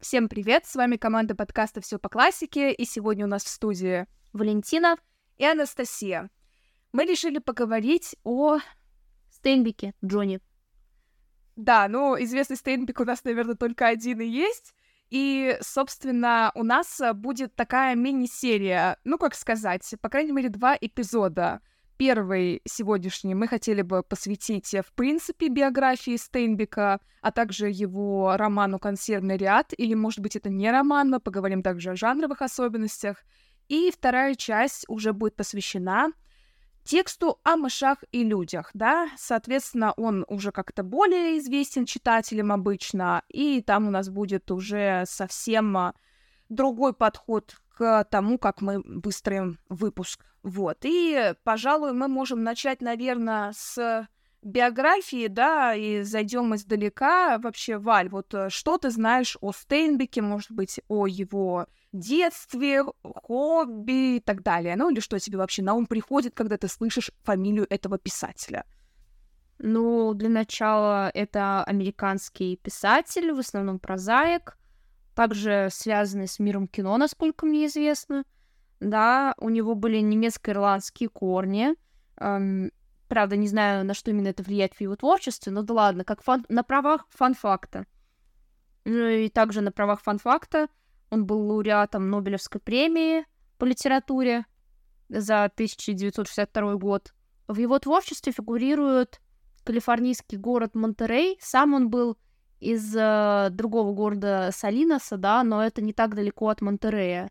Всем привет, с вами команда подкаста «Все по классике», и сегодня у нас в студии Валентина и Анастасия. Мы решили поговорить о... Стейнбеке Джонни. Да, ну, известный Стейнбек у нас, наверное, только один и есть. И, собственно, у нас будет такая мини-серия, ну, как сказать, по крайней мере, два эпизода. Первый сегодняшний мы хотели бы посвятить, в принципе, биографии Стейнбека, а также его роману «Консервный ряд», или, может быть, это не роман, мы поговорим также о жанровых особенностях. И вторая часть уже будет посвящена тексту о мышах и людях, да, соответственно, он уже как-то более известен читателям обычно, и там у нас будет уже совсем а, другой подход к тому, как мы выстроим выпуск. Вот. И, пожалуй, мы можем начать, наверное, с биографии, да, и зайдем издалека. Вообще, Валь, вот э, что ты знаешь о Стейнбеке, может быть, о его детстве, хобби и так далее? Ну, или что тебе вообще на ум приходит, когда ты слышишь фамилию этого писателя? Ну, для начала это американский писатель, в основном прозаик, также связанный с миром кино, насколько мне известно. Да, у него были немецко-ирландские корни. Эм, правда, не знаю, на что именно это влияет в его творчестве, но да ладно, как фан... на правах фан-факта. Ну и также на правах фан-факта он был лауреатом Нобелевской премии по литературе за 1962 год. В его творчестве фигурирует калифорнийский город Монтерей. Сам он был из э, другого города Салиноса, да, но это не так далеко от Монтерея.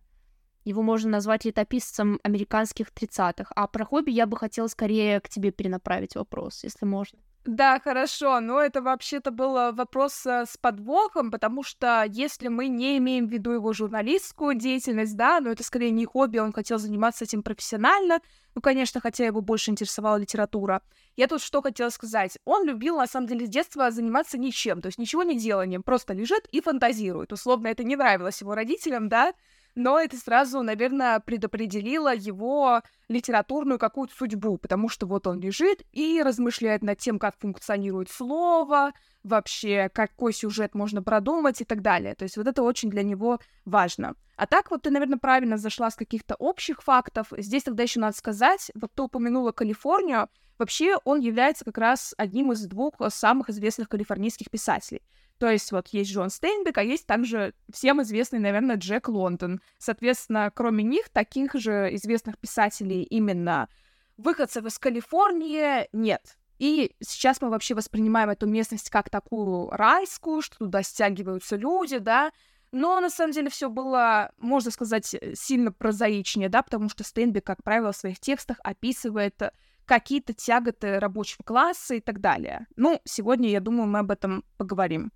Его можно назвать летописцем американских 30-х. А про хобби я бы хотела скорее к тебе перенаправить вопрос, если можно. Да, хорошо, но это вообще-то был вопрос э, с подвохом, потому что если мы не имеем в виду его журналистскую деятельность, да, но это скорее не хобби, он хотел заниматься этим профессионально, ну, конечно, хотя его больше интересовала литература. Я тут что хотела сказать. Он любил, на самом деле, с детства заниматься ничем, то есть ничего не деланием, просто лежит и фантазирует. Условно, это не нравилось его родителям, да, но это сразу, наверное, предопределило его литературную какую-то судьбу, потому что вот он лежит и размышляет над тем, как функционирует слово, вообще, какой сюжет можно продумать и так далее. То есть вот это очень для него важно. А так вот ты, наверное, правильно зашла с каких-то общих фактов. Здесь тогда еще надо сказать, вот ты упомянула Калифорнию, вообще он является как раз одним из двух самых известных калифорнийских писателей. То есть вот есть Джон Стейнбек, а есть также всем известный, наверное, Джек Лондон. Соответственно, кроме них, таких же известных писателей именно выходцев из Калифорнии нет. И сейчас мы вообще воспринимаем эту местность как такую райскую, что туда стягиваются люди, да, но на самом деле все было, можно сказать, сильно прозаичнее, да, потому что Стейнбек, как правило, в своих текстах описывает какие-то тяготы рабочего класса и так далее. Ну, сегодня, я думаю, мы об этом поговорим.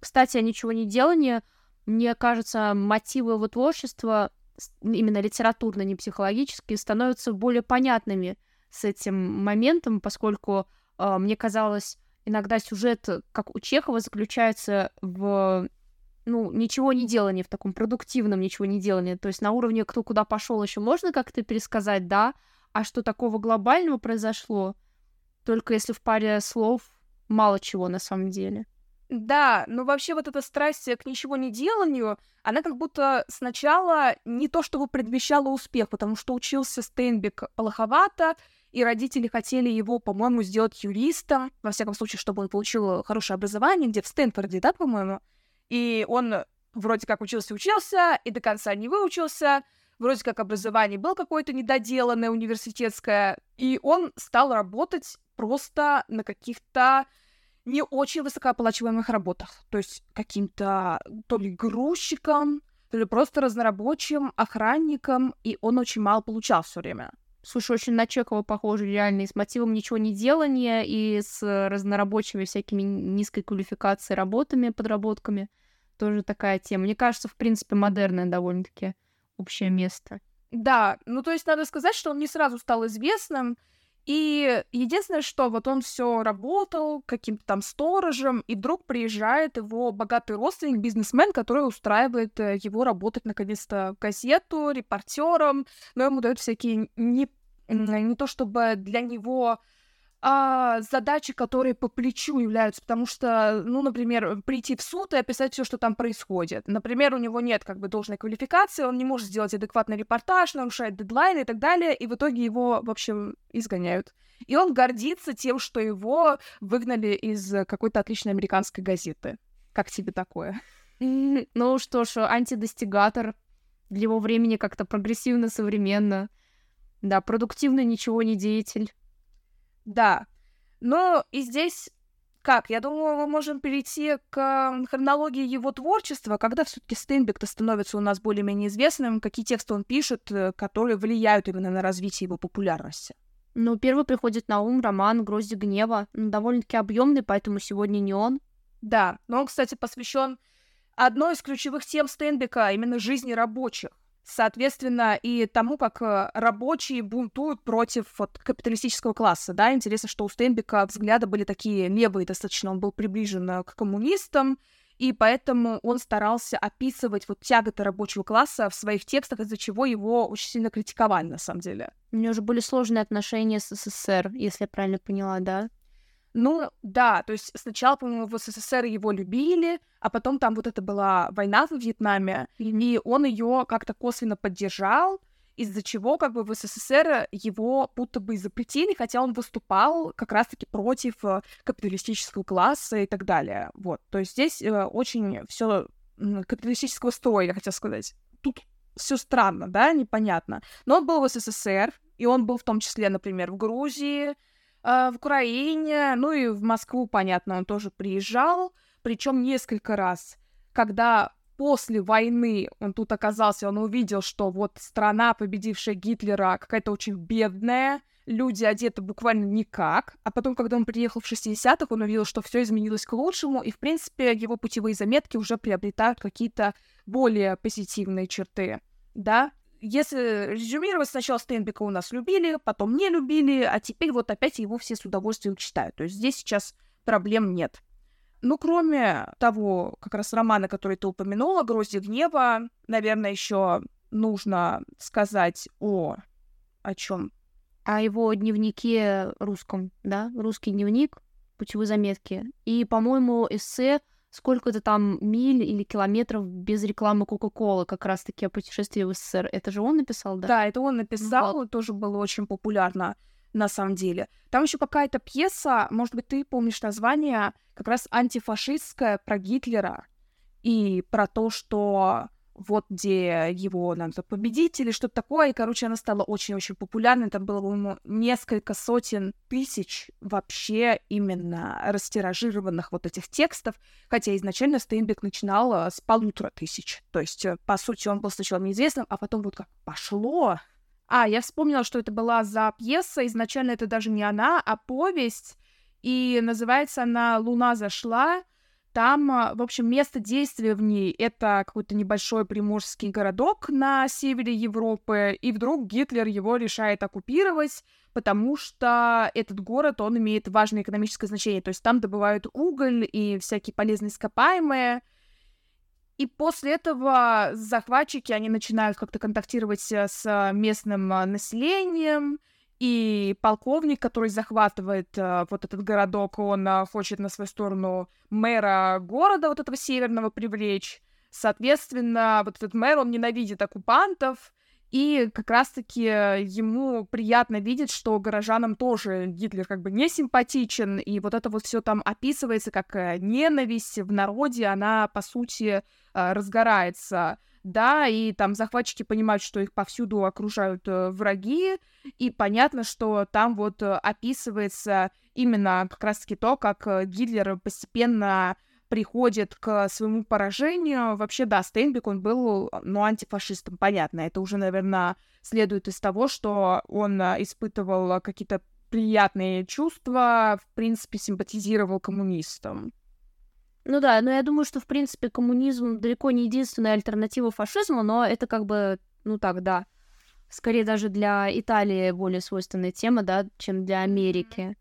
Кстати, о ничего не делании, мне кажется, мотивы его творчества, именно литературно, не психологические, становятся более понятными с этим моментом, поскольку э, мне казалось, иногда сюжет, как у Чехова, заключается в ну, ничего не делании, в таком продуктивном ничего не делании. То есть на уровне кто куда пошел еще можно как-то пересказать, да, а что такого глобального произошло, только если в паре слов мало чего на самом деле. Да, но вообще вот эта страсть к ничего не деланию, она как будто сначала не то чтобы предвещала успех, потому что учился Стейнбек плоховато, и родители хотели его, по-моему, сделать юристом, во всяком случае, чтобы он получил хорошее образование, где в Стэнфорде, да, по-моему. И он вроде как учился-учился, и до конца не выучился, вроде как образование было какое-то недоделанное университетское, и он стал работать просто на каких-то не очень высокооплачиваемых работах. То есть каким-то то ли грузчиком, то ли просто разнорабочим, охранником, и он очень мало получал все время. Слушай, очень на Чекова похоже реально, и с мотивом ничего не делания, и с разнорабочими всякими низкой квалификацией работами, подработками. Тоже такая тема. Мне кажется, в принципе, модерное довольно-таки общее место. Да, ну то есть надо сказать, что он не сразу стал известным, и единственное, что вот он все работал каким-то там сторожем, и вдруг приезжает его богатый родственник, бизнесмен, который устраивает э, его работать наконец-то в газету, репортером, но ему дают всякие не, не то чтобы для него а, задачи, которые по плечу являются, потому что, ну, например, прийти в суд и описать все, что там происходит. Например, у него нет как бы должной квалификации, он не может сделать адекватный репортаж, нарушает дедлайны и так далее, и в итоге его, в общем, изгоняют. И он гордится тем, что его выгнали из какой-то отличной американской газеты. Как тебе такое? Ну что ж, антидостигатор для его времени как-то прогрессивно, современно. Да, продуктивно ничего не деятель. Да. Но и здесь как? Я думаю, мы можем перейти к хронологии его творчества, когда все-таки Стейнбек-то становится у нас более-менее известным, какие тексты он пишет, э, которые влияют именно на развитие его популярности. Ну, первый приходит на ум роман «Грозди гнева». Ну, довольно-таки объемный, поэтому сегодня не он. Да, но он, кстати, посвящен одной из ключевых тем Стейнбека, именно жизни рабочих. Соответственно, и тому, как э, рабочие бунтуют против вот, капиталистического класса, да, интересно, что у Стейнбека взгляды были такие левые достаточно, он был приближен э, к коммунистам, и поэтому он старался описывать вот тяготы рабочего класса в своих текстах, из-за чего его очень сильно критиковали, на самом деле. У него же были сложные отношения с СССР, если я правильно поняла, да? Ну, да, то есть сначала, по-моему, в СССР его любили, а потом там вот это была война во Вьетнаме, и он ее как-то косвенно поддержал, из-за чего как бы в СССР его будто бы запретили, хотя он выступал как раз-таки против э, капиталистического класса и так далее. Вот, то есть здесь э, очень все капиталистического строя, я хотела сказать. Тут все странно, да, непонятно. Но он был в СССР, и он был в том числе, например, в Грузии, в Украине, ну и в Москву, понятно, он тоже приезжал, причем несколько раз. Когда после войны он тут оказался, он увидел, что вот страна, победившая Гитлера, какая-то очень бедная, люди одеты буквально никак. А потом, когда он приехал в 60-х, он увидел, что все изменилось к лучшему, и, в принципе, его путевые заметки уже приобретают какие-то более позитивные черты. Да, если резюмировать, сначала Стейнбека у нас любили, потом не любили, а теперь вот опять его все с удовольствием читают. То есть здесь сейчас проблем нет. Ну, кроме того, как раз романа, который ты упомянула, «Грозди гнева», наверное, еще нужно сказать о... о чем? О его дневнике русском, да? Русский дневник, путевые заметки. И, по-моему, эссе сколько-то там миль или километров без рекламы Кока-Колы, как раз-таки о путешествии в СССР. Это же он написал, да? Да, это он написал, вот. тоже было очень популярно на самом деле. Там еще какая-то пьеса, может быть, ты помнишь название, как раз антифашистская про Гитлера и про то, что вот где его надо победить или что-то такое. И, короче, она стала очень-очень популярной. Там было, по-моему, несколько сотен тысяч вообще именно растиражированных вот этих текстов. Хотя изначально Стейнбек начинал э, с полутора тысяч. То есть, э, по сути, он был сначала неизвестным, а потом вот как пошло. А, я вспомнила, что это была за пьеса. Изначально это даже не она, а повесть. И называется она «Луна зашла». Там, а, в общем, место действия в ней — это какой-то небольшой приморский городок на севере Европы, и вдруг Гитлер его решает оккупировать, потому что этот город, он имеет важное экономическое значение, то есть там добывают уголь и всякие полезные ископаемые, и после этого захватчики, они начинают как-то контактировать э, с местным а, населением, и полковник, который захватывает э, вот этот городок, он э, хочет на свою сторону мэра города вот этого северного привлечь. Соответственно, вот этот мэр, он ненавидит оккупантов, и как раз-таки ему приятно видеть, что горожанам тоже Гитлер как бы не симпатичен, и вот это вот все там описывается как э, ненависть в народе, она, по сути, э, разгорается да, и там захватчики понимают, что их повсюду окружают э, враги, и понятно, что там вот э, описывается именно как раз-таки то, как э, Гитлер постепенно приходит к своему поражению. Вообще, да, Стейнбек, он был, ну, антифашистом, понятно. Это уже, наверное, следует из того, что он испытывал какие-то приятные чувства, в принципе, симпатизировал коммунистам. Ну да, но я думаю, что, в принципе, коммунизм далеко не единственная альтернатива фашизму, но это как бы, ну так, да, скорее даже для Италии более свойственная тема, да, чем для Америки.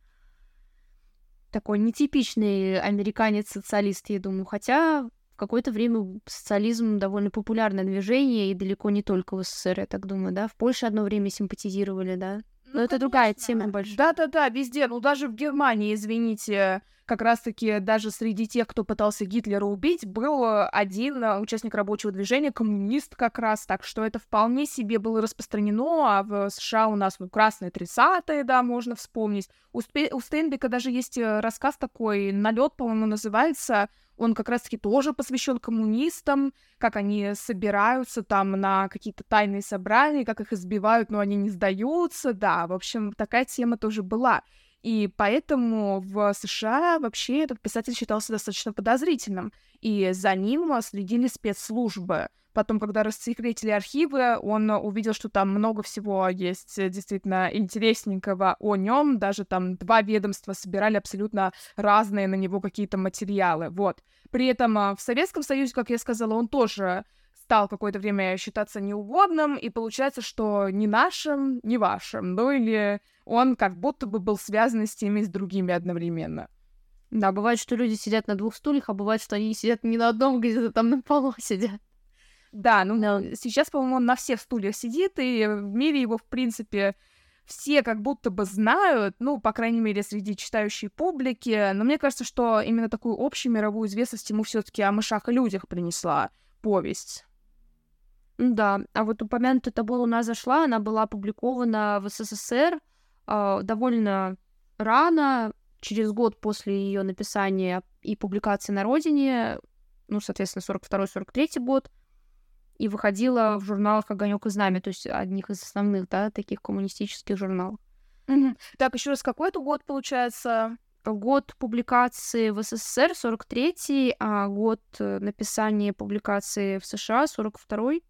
Такой нетипичный американец-социалист, я думаю, хотя в какое-то время социализм довольно популярное движение, и далеко не только в СССР, я так думаю, да? В Польше одно время симпатизировали, да? Но ну, это другая тема больше. Да-да-да, везде. Ну, даже в Германии, извините, как раз-таки даже среди тех, кто пытался Гитлера убить, был один участник рабочего движения, коммунист как раз, так что это вполне себе было распространено, а в США у нас, ну, красные 30-е, да, можно вспомнить. У, Спе- у Стейнбека даже есть э, рассказ такой, налет, по-моему, называется, он как раз-таки тоже посвящен коммунистам, как они собираются там на какие-то тайные собрания, как их избивают, но они не сдаются, да, в общем, такая тема тоже была. И поэтому в США вообще этот писатель считался достаточно подозрительным, и за ним следили спецслужбы. Потом, когда рассекретили архивы, он увидел, что там много всего есть действительно интересненького о нем. Даже там два ведомства собирали абсолютно разные на него какие-то материалы. Вот. При этом а, в Советском Союзе, как я сказала, он тоже стал какое-то время считаться неугодным, и получается, что ни нашим, ни вашим, ну или он как будто бы был связан с теми, с другими одновременно. Да, бывает, что люди сидят на двух стульях, а бывает, что они сидят не на одном, где-то там на полу сидят. Да, ну no. сейчас, по-моему, он на всех стульях сидит, и в мире его, в принципе, все как будто бы знают, ну, по крайней мере, среди читающей публики, но мне кажется, что именно такую общую мировую известность ему все таки о мышах и людях принесла повесть. Да, а вот упомянутая тобой «Луна зашла», она была опубликована в СССР э, довольно рано, через год после ее написания и публикации на родине, ну, соответственно, 42-43 год, и выходила в журналах «Огонек и знамя», то есть одних из основных, да, таких коммунистических журналов. Угу. Так, еще раз, какой это год, получается? Год публикации в СССР 43-й, а год э, написания публикации в США 42-й.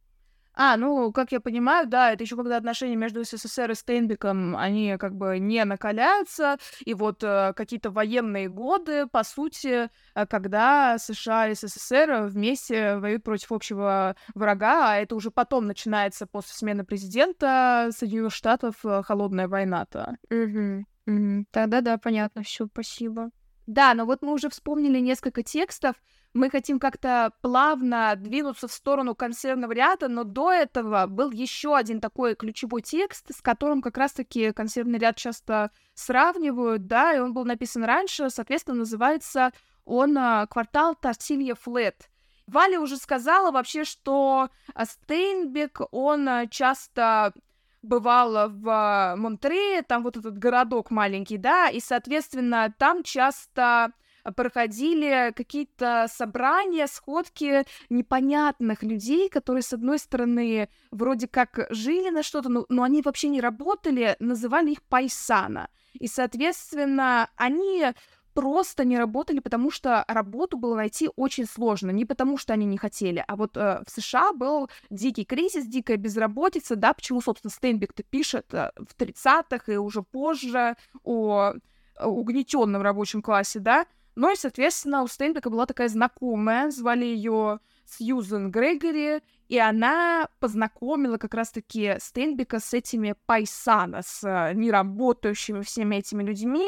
А, ну, как я понимаю, да, это еще когда отношения между СССР и Стейнбеком, они как бы не накаляются, и вот э, какие-то военные годы, по сути, э, когда США и СССР вместе воюют против общего врага, а это уже потом начинается после смены президента Соединенных Штатов э, холодная война-то. Угу. Угу. Тогда да, понятно, все, спасибо. Да, но вот мы уже вспомнили несколько текстов, мы хотим как-то плавно двинуться в сторону консервного ряда, но до этого был еще один такой ключевой текст, с которым как раз-таки консервный ряд часто сравнивают, да, и он был написан раньше, соответственно, называется он а, «Квартал Тортилья Флет». Валя уже сказала вообще, что а, Стейнбек, он а, часто бывал в Монтрее, там вот этот городок маленький, да, и, соответственно, там часто проходили какие-то собрания, сходки непонятных людей, которые, с одной стороны, вроде как жили на что-то, но, но они вообще не работали, называли их пайсана. И, соответственно, они просто не работали, потому что работу было найти очень сложно. Не потому что они не хотели, а вот э, в США был дикий кризис, дикая безработица, да, почему, собственно, Стейнбек-то пишет э, в 30-х и уже позже о угнетенном рабочем классе, да, ну и, соответственно, у Стейнбека была такая знакомая, звали ее Сьюзен Грегори, и она познакомила как раз-таки Стейнбека с этими пайсана, с э, неработающими всеми этими людьми,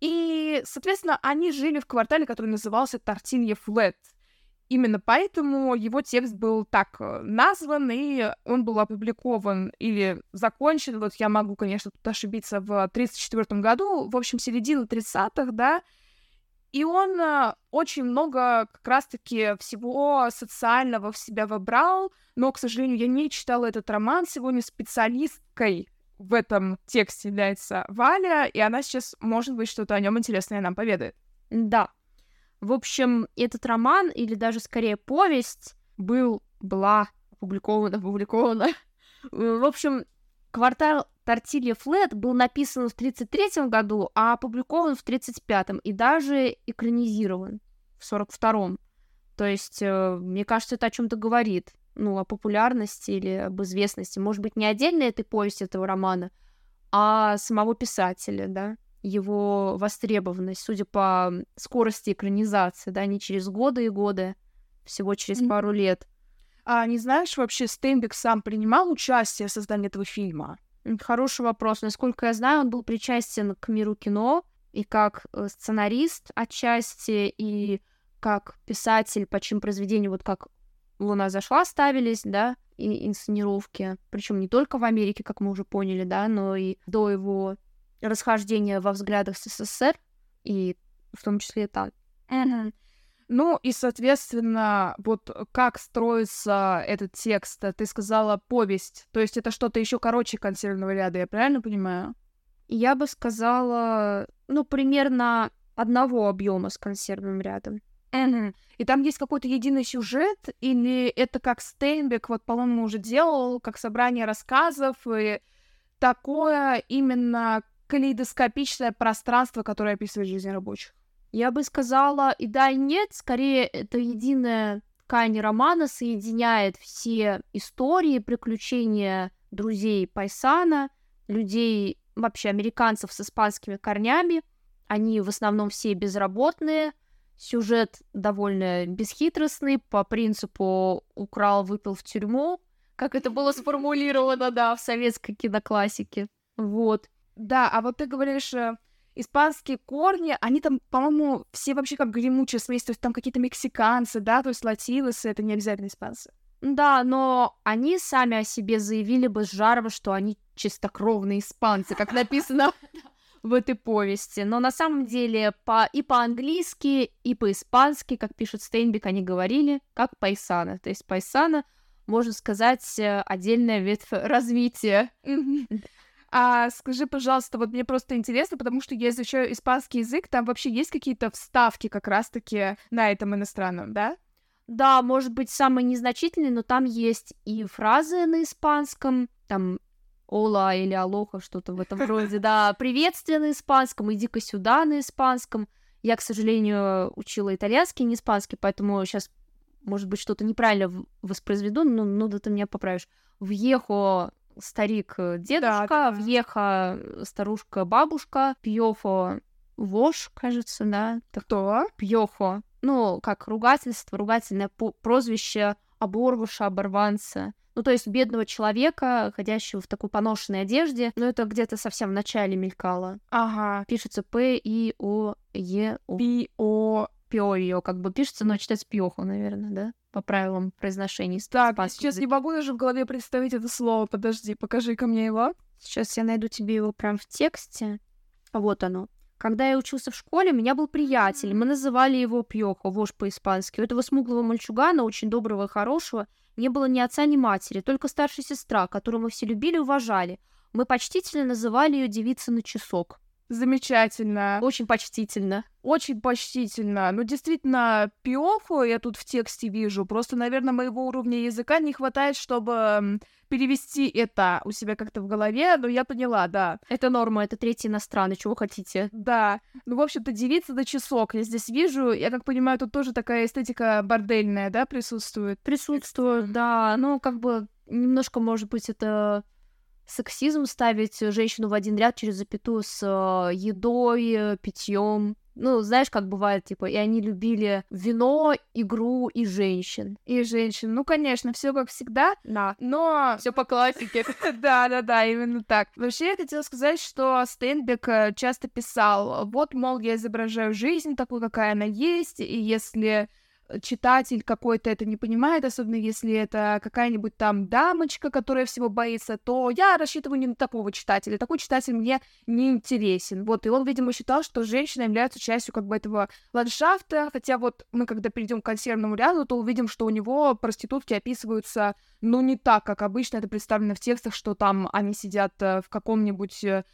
и, соответственно, они жили в квартале, который назывался Тортилья Флет. Именно поэтому его текст был так э, назван, и он был опубликован или закончен, вот я могу, конечно, тут ошибиться, в 1934 году, в общем, середина 30-х, да, и он э, очень много как раз-таки всего социального в себя вобрал, но, к сожалению, я не читала этот роман. Сегодня специалисткой в этом тексте является Валя, и она сейчас, может быть, что-то о нем интересное нам поведает. Да. В общем, этот роман, или даже скорее повесть, был, была опубликована, опубликована. В общем, квартал Тортилья Флет был написан в 1933 году, а опубликован в 1935 и даже экранизирован в 1942. То есть, э, мне кажется, это о чем-то говорит. Ну, о популярности или об известности. Может быть, не отдельно этой повести этого романа, а самого писателя, да, его востребованность, судя по скорости экранизации, да, не через годы и годы, всего через mm-hmm. пару лет. А не знаешь, вообще Стейнбек сам принимал участие в создании этого фильма? Хороший вопрос. Насколько я знаю, он был причастен к миру кино и как э, сценарист отчасти, и как писатель, по чьим произведениям, вот как Луна зашла ставились, да, и инсценировки. Причем не только в Америке, как мы уже поняли, да, но и до его расхождения во взглядах с СССР, и в том числе там. Mm-hmm. Ну и, соответственно, вот как строится этот текст? Ты сказала повесть, то есть это что-то еще короче консервного ряда, я правильно понимаю? Я бы сказала, ну, примерно одного объема с консервным рядом. Mm-hmm. И там есть какой-то единый сюжет, или это как Стейнбек, вот, по-моему, уже делал, как собрание рассказов, и такое именно калейдоскопичное пространство, которое описывает жизнь рабочих? Я бы сказала и да, и нет. Скорее, это единая ткань романа соединяет все истории, приключения друзей Пайсана, людей, вообще американцев с испанскими корнями. Они в основном все безработные. Сюжет довольно бесхитростный, по принципу «украл, выпил в тюрьму», как это было сформулировано, да, в советской киноклассике. Вот. Да, а вот ты говоришь, э, испанские корни, они там, по-моему, все вообще как гремучая смесь, то есть там какие-то мексиканцы, да, то есть латиносы, это не обязательно испанцы. Да, но они сами о себе заявили бы с жаром, что они чистокровные испанцы, как написано в этой повести. Но на самом деле по, и по-английски, и по-испански, как пишет Стейнбек, они говорили, как пайсана. То есть пайсана, можно сказать, э, отдельная ветвь развития. А скажи, пожалуйста, вот мне просто интересно, потому что я изучаю испанский язык, там вообще есть какие-то вставки как раз-таки на этом иностранном, да? Да, может быть, самые незначительные, но там есть и фразы на испанском, там «Ола» или «Алоха», что-то в этом роде, да, приветствие на испанском, «Иди-ка сюда» на испанском. Я, к сожалению, учила итальянский, не испанский, поэтому сейчас, может быть, что-то неправильно воспроизведу, но ну, да ты меня поправишь. «Вьехо» старик э, дедушка, да, да. въеха старушка бабушка, пьёфо вож, кажется, да. Кто? Пьёхо. Ну, как ругательство, ругательное прозвище оборвуша, оборванца. Ну, то есть бедного человека, ходящего в такой поношенной одежде. Но это где-то совсем в начале мелькало. Ага. Пишется П-И-О-Е-У. Пи-О Пио как бы пишется, но читается пьёхо, наверное, да? По правилам произношения. Так, я сейчас не могу даже в голове представить это слово. Подожди, покажи ко мне его. Сейчас я найду тебе его прям в тексте. Вот оно. Когда я учился в школе, у меня был приятель. Мы называли его Пьёхо, вож по-испански. У этого смуглого мальчугана, очень доброго и хорошего, не было ни отца, ни матери, только старшая сестра, которую мы все любили и уважали. Мы почтительно называли ее девица на часок. Замечательно. Очень почтительно. Очень почтительно. Ну, действительно, пиофу я тут в тексте вижу. Просто, наверное, моего уровня языка не хватает, чтобы перевести это у себя как-то в голове, но я поняла, да. Это норма, это третий иностранный, чего хотите. Да. Ну, в общем-то, девица до часок я здесь вижу. Я как понимаю, тут тоже такая эстетика бордельная, да, присутствует? Присутствует, да. Ну, как бы немножко, может быть, это сексизм ставить женщину в один ряд через запятую с э, едой, питьем. Ну, знаешь, как бывает, типа, и они любили вино, игру и женщин. И женщин. Ну, конечно, все как всегда. Да. Но... Все по классике. Да, да, да, именно так. Вообще, я хотела сказать, что Стейнбек э, часто писал, вот, мол, я изображаю жизнь такой, какая она есть, и если читатель какой-то это не понимает, особенно если это какая-нибудь там дамочка, которая всего боится, то я рассчитываю не на такого читателя. Такой читатель мне не интересен. Вот, и он, видимо, считал, что женщина является частью как бы этого ландшафта, хотя вот мы, когда перейдем к консервному ряду, то увидим, что у него проститутки описываются, ну, не так, как обычно это представлено в текстах, что там они сидят э, в каком-нибудь Э,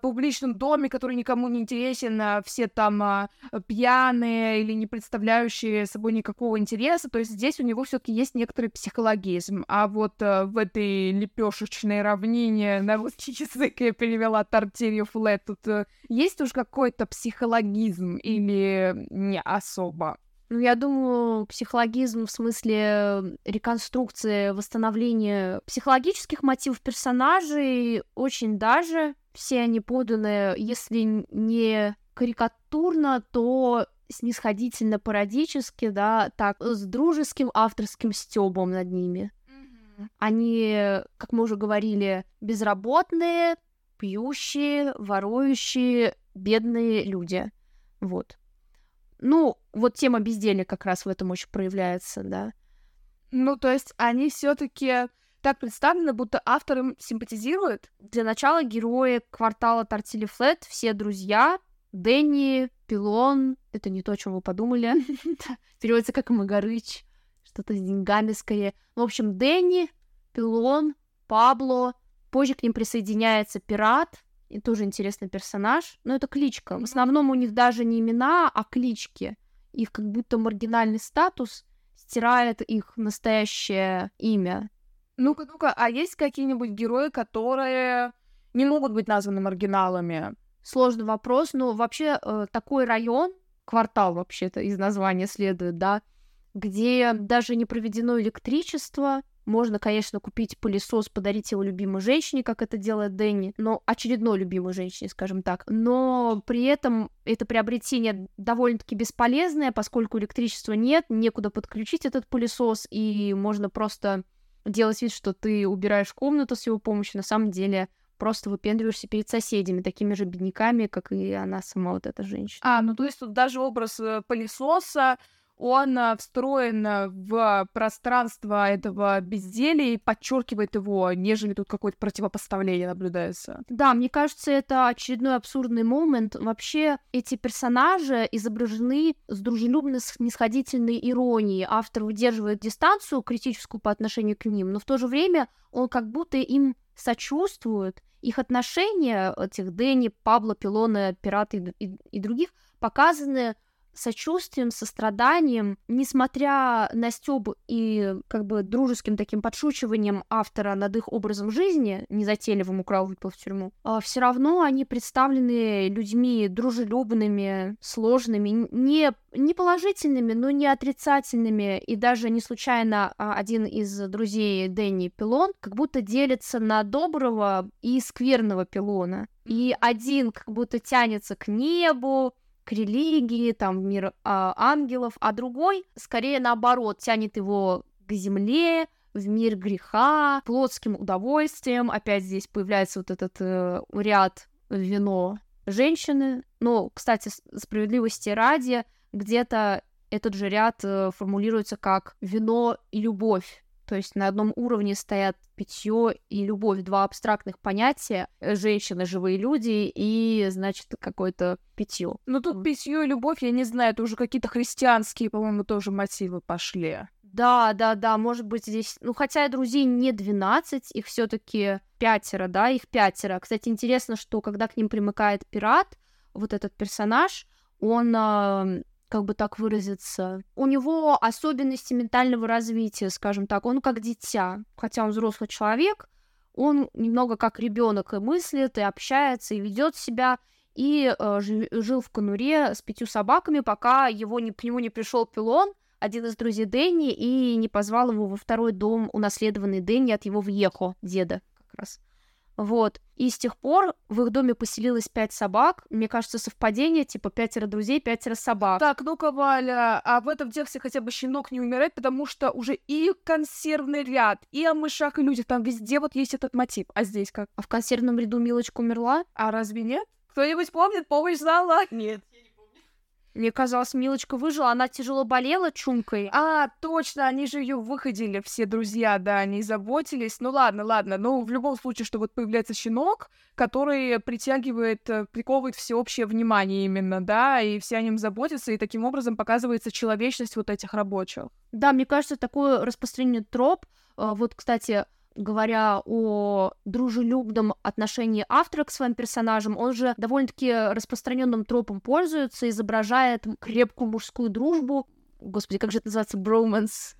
публичном доме, который никому не интересен, а все там а, пьяные или не представляющие собой никакого интереса. То есть здесь у него все-таки есть некоторый психологизм. А вот а, в этой лепешечной равнине на русский язык я перевела тортилью флет. Тут а, есть уж какой-то психологизм или не особо? Ну, я думаю, психологизм в смысле реконструкции, восстановления психологических мотивов персонажей очень даже все они поданы, если не карикатурно, то снисходительно пародически, да, так, с дружеским авторским стёбом над ними. Mm-hmm. Они, как мы уже говорили, безработные, пьющие, ворующие, бедные люди. Вот. Ну, вот тема безделья как раз в этом очень проявляется, да. Ну, то есть они все таки так представлены, будто автор им симпатизирует. Для начала герои квартала Тортили Флет все друзья. Дэнни, Пилон, это не то, о чем вы подумали. Переводится как Магарыч, что-то с деньгами скорее. В общем, Дэнни, Пилон, Пабло. Позже к ним присоединяется пират, и тоже интересный персонаж. Но это кличка. В основном у них даже не имена, а клички. Их как будто маргинальный статус стирает их настоящее имя. Ну-ка, ну-ка, а есть какие-нибудь герои, которые не могут быть названы маргиналами? Сложный вопрос, но вообще э, такой район, квартал вообще-то из названия следует, да, где даже не проведено электричество, можно, конечно, купить пылесос, подарить его любимой женщине, как это делает Дэнни, но очередной любимой женщине, скажем так. Но при этом это приобретение довольно-таки бесполезное, поскольку электричества нет, некуда подключить этот пылесос, и можно просто делать вид, что ты убираешь комнату с его помощью, на самом деле просто выпендриваешься перед соседями, такими же бедняками, как и она сама, вот эта женщина. А, ну то есть тут даже образ э, пылесоса, он а, встроен а, в пространство этого безделия и подчеркивает его, нежели тут какое-то противопоставление наблюдается. Да, мне кажется, это очередной абсурдный момент. Вообще, эти персонажи изображены с дружелюбно снисходительной иронией. Автор выдерживает дистанцию критическую по отношению к ним, но в то же время он как будто им сочувствует. Их отношения, этих Дэнни, Пабло, Пилона, Пираты и, и, и других, показаны сочувствием, состраданием, несмотря на стёб и как бы дружеским таким подшучиванием автора над их образом жизни, незатейливым украл, выпил в тюрьму, а все равно они представлены людьми дружелюбными, сложными, не, не положительными, но не отрицательными, и даже не случайно а, один из друзей Дэнни Пилон как будто делится на доброго и скверного Пилона. И один как будто тянется к небу, к религии, там, в мир а, ангелов, а другой, скорее наоборот, тянет его к земле, в мир греха, плотским удовольствием. Опять здесь появляется вот этот э, ряд вино женщины. Но, кстати, справедливости ради, где-то этот же ряд э, формулируется как вино и любовь. То есть на одном уровне стоят питье и любовь, два абстрактных понятия. Э, женщины, живые люди и, значит, какое-то питье. Ну тут питье и любовь, я не знаю, это уже какие-то христианские, по-моему, тоже мотивы пошли. Да, да, да, может быть здесь... Ну, хотя друзей не 12, их все таки пятеро, да, их пятеро. Кстати, интересно, что когда к ним примыкает пират, вот этот персонаж, он как бы так выразиться. У него особенности ментального развития, скажем так. Он как дитя, хотя он взрослый человек, он немного как ребенок и мыслит, и общается, и ведет себя, и э, жил в конуре с пятью собаками, пока его не, к нему не пришел пилон, один из друзей Дэнни, и не позвал его во второй дом, унаследованный Дэнни от его въехо, деда как раз. Вот. И с тех пор в их доме поселилось пять собак. Мне кажется, совпадение, типа пятеро друзей, пятеро собак. Так, ну-ка, Валя, а в этом тексте хотя бы щенок не умирает, потому что уже и консервный ряд, и о мышах, и людях, там везде вот есть этот мотив. А здесь как? А в консервном ряду Милочка умерла? А разве нет? Кто-нибудь помнит? Помощь зала? Нет. Мне казалось, Милочка выжила, она тяжело болела чумкой. А, точно, они же ее выходили, все друзья, да, они заботились. Ну ладно, ладно, но в любом случае, что вот появляется щенок, который притягивает, э, приковывает всеобщее внимание именно, да, и все о нем заботятся, и таким образом показывается человечность вот этих рабочих. Да, мне кажется, такой распространенный троп. Э, вот, кстати, говоря о дружелюбном отношении автора к своим персонажам, он же довольно-таки распространенным тропом пользуется, изображает крепкую мужскую дружбу. Господи, как же это называется? Броуманс.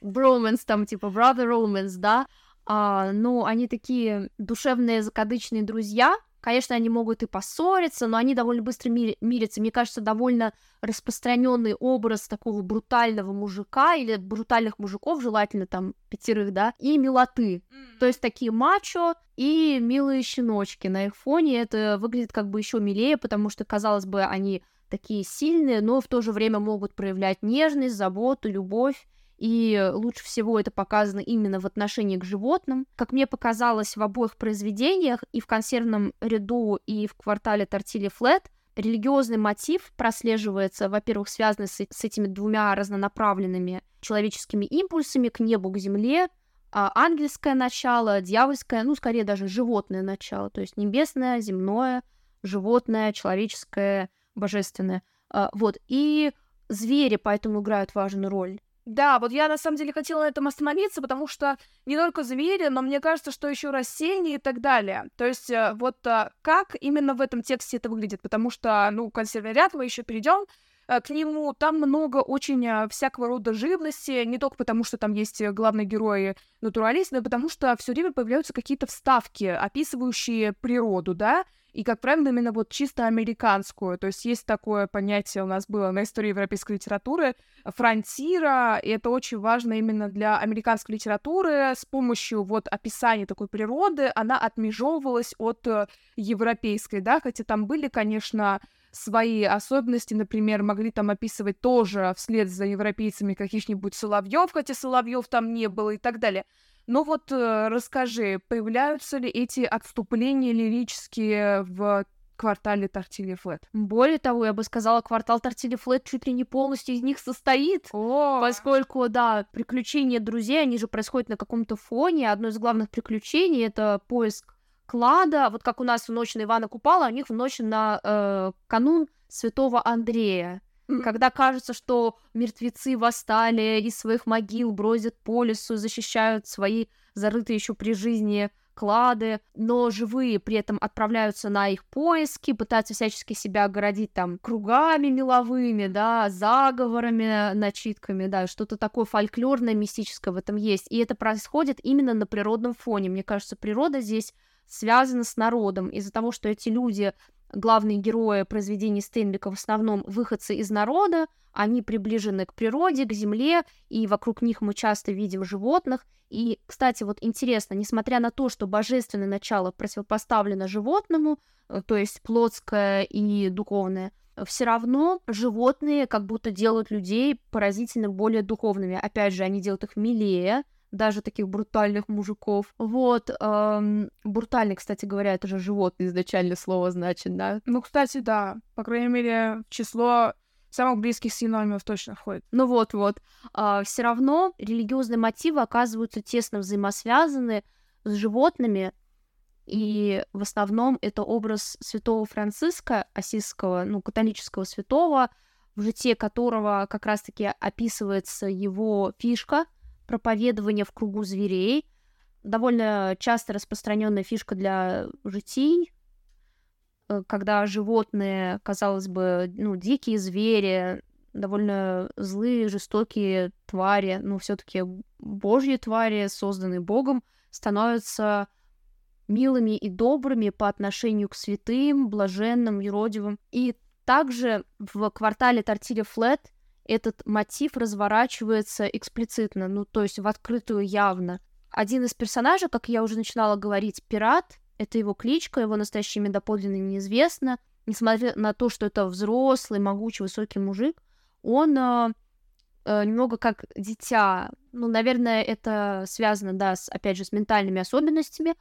Броуманс, там типа brother romance, да? А, ну, они такие душевные, закадычные друзья, Конечно, они могут и поссориться, но они довольно быстро мир- мирятся. Мне кажется, довольно распространенный образ такого брутального мужика или брутальных мужиков, желательно там пятерых, да, и милоты. Mm. То есть такие мачо и милые щеночки. На их фоне это выглядит как бы еще милее, потому что, казалось бы, они такие сильные, но в то же время могут проявлять нежность, заботу, любовь и лучше всего это показано именно в отношении к животным. Как мне показалось в обоих произведениях, и в «Консервном ряду», и в «Квартале Тортили Флет», религиозный мотив прослеживается, во-первых, связанный с, с этими двумя разнонаправленными человеческими импульсами к небу, к земле, а ангельское начало, дьявольское, ну, скорее даже животное начало, то есть небесное, земное, животное, человеческое, божественное. А, вот, и звери поэтому играют важную роль. Да, вот я на самом деле хотела на этом остановиться, потому что не только звери, но мне кажется, что еще растения и так далее. То есть э, вот э, как именно в этом тексте это выглядит, потому что, ну, консервный ряд мы еще перейдем э, к нему, там много очень всякого рода живности, не только потому, что там есть главные герои натуралист, но потому что все время появляются какие-то вставки, описывающие природу, да, и, как правило, именно вот чисто американскую. То есть есть такое понятие у нас было на истории европейской литературы фронтира, и это очень важно именно для американской литературы. С помощью вот описания такой природы она отмежевывалась от э, европейской, да, хотя там были, конечно, свои особенности, например, могли там описывать тоже вслед за европейцами каких-нибудь соловьев, хотя соловьев там не было и так далее. Но вот э, расскажи, появляются ли эти отступления лирические в квартале Тортилья Флет. Более того, я бы сказала, квартал Тортилья Флет чуть ли не полностью из них состоит, О! поскольку, да, приключения друзей, они же происходят на каком-то фоне. Одно из главных приключений — это поиск клада. Вот как у нас в ночь на Ивана Купала, у них в ночь на э, канун Святого Андрея когда кажется, что мертвецы восстали из своих могил, бродят по лесу, защищают свои зарытые еще при жизни клады, но живые при этом отправляются на их поиски, пытаются всячески себя огородить там кругами меловыми, да, заговорами, начитками, да, что-то такое фольклорное, мистическое в этом есть. И это происходит именно на природном фоне. Мне кажется, природа здесь связана с народом из-за того, что эти люди главные герои произведений Стейнбека в основном выходцы из народа, они приближены к природе, к земле, и вокруг них мы часто видим животных. И, кстати, вот интересно, несмотря на то, что божественное начало противопоставлено животному, э, то есть плотское и духовное, все равно животные как будто делают людей поразительно более духовными. Опять же, они делают их милее, даже таких брутальных мужиков. Вот. Эм, брутальный, кстати говоря, это же животное изначально слово значит, да? Ну, кстати, да. По крайней мере, число самых близких синонимов точно входит. Ну вот-вот. А, все равно религиозные мотивы оказываются тесно взаимосвязаны с животными, и в основном это образ святого Франциска Осисского, ну, католического святого, в житии которого как раз-таки описывается его фишка — проповедование в кругу зверей. Довольно часто распространенная фишка для житий, э, когда животные, казалось бы, ну, дикие звери, довольно злые, жестокие твари, но все-таки божьи твари, созданные Богом, становятся милыми и добрыми по отношению к святым, блаженным, юродивым. И также в квартале Тортилья Флет этот мотив разворачивается эксплицитно, ну, то есть в открытую явно. Один из персонажей, как я уже начинала говорить, пират, это его кличка, его настоящее имя доподлинно неизвестно. Несмотря на то, что это взрослый, могучий, высокий мужик, он э, немного как дитя. Ну, наверное, это связано, да, с, опять же, с ментальными особенностями.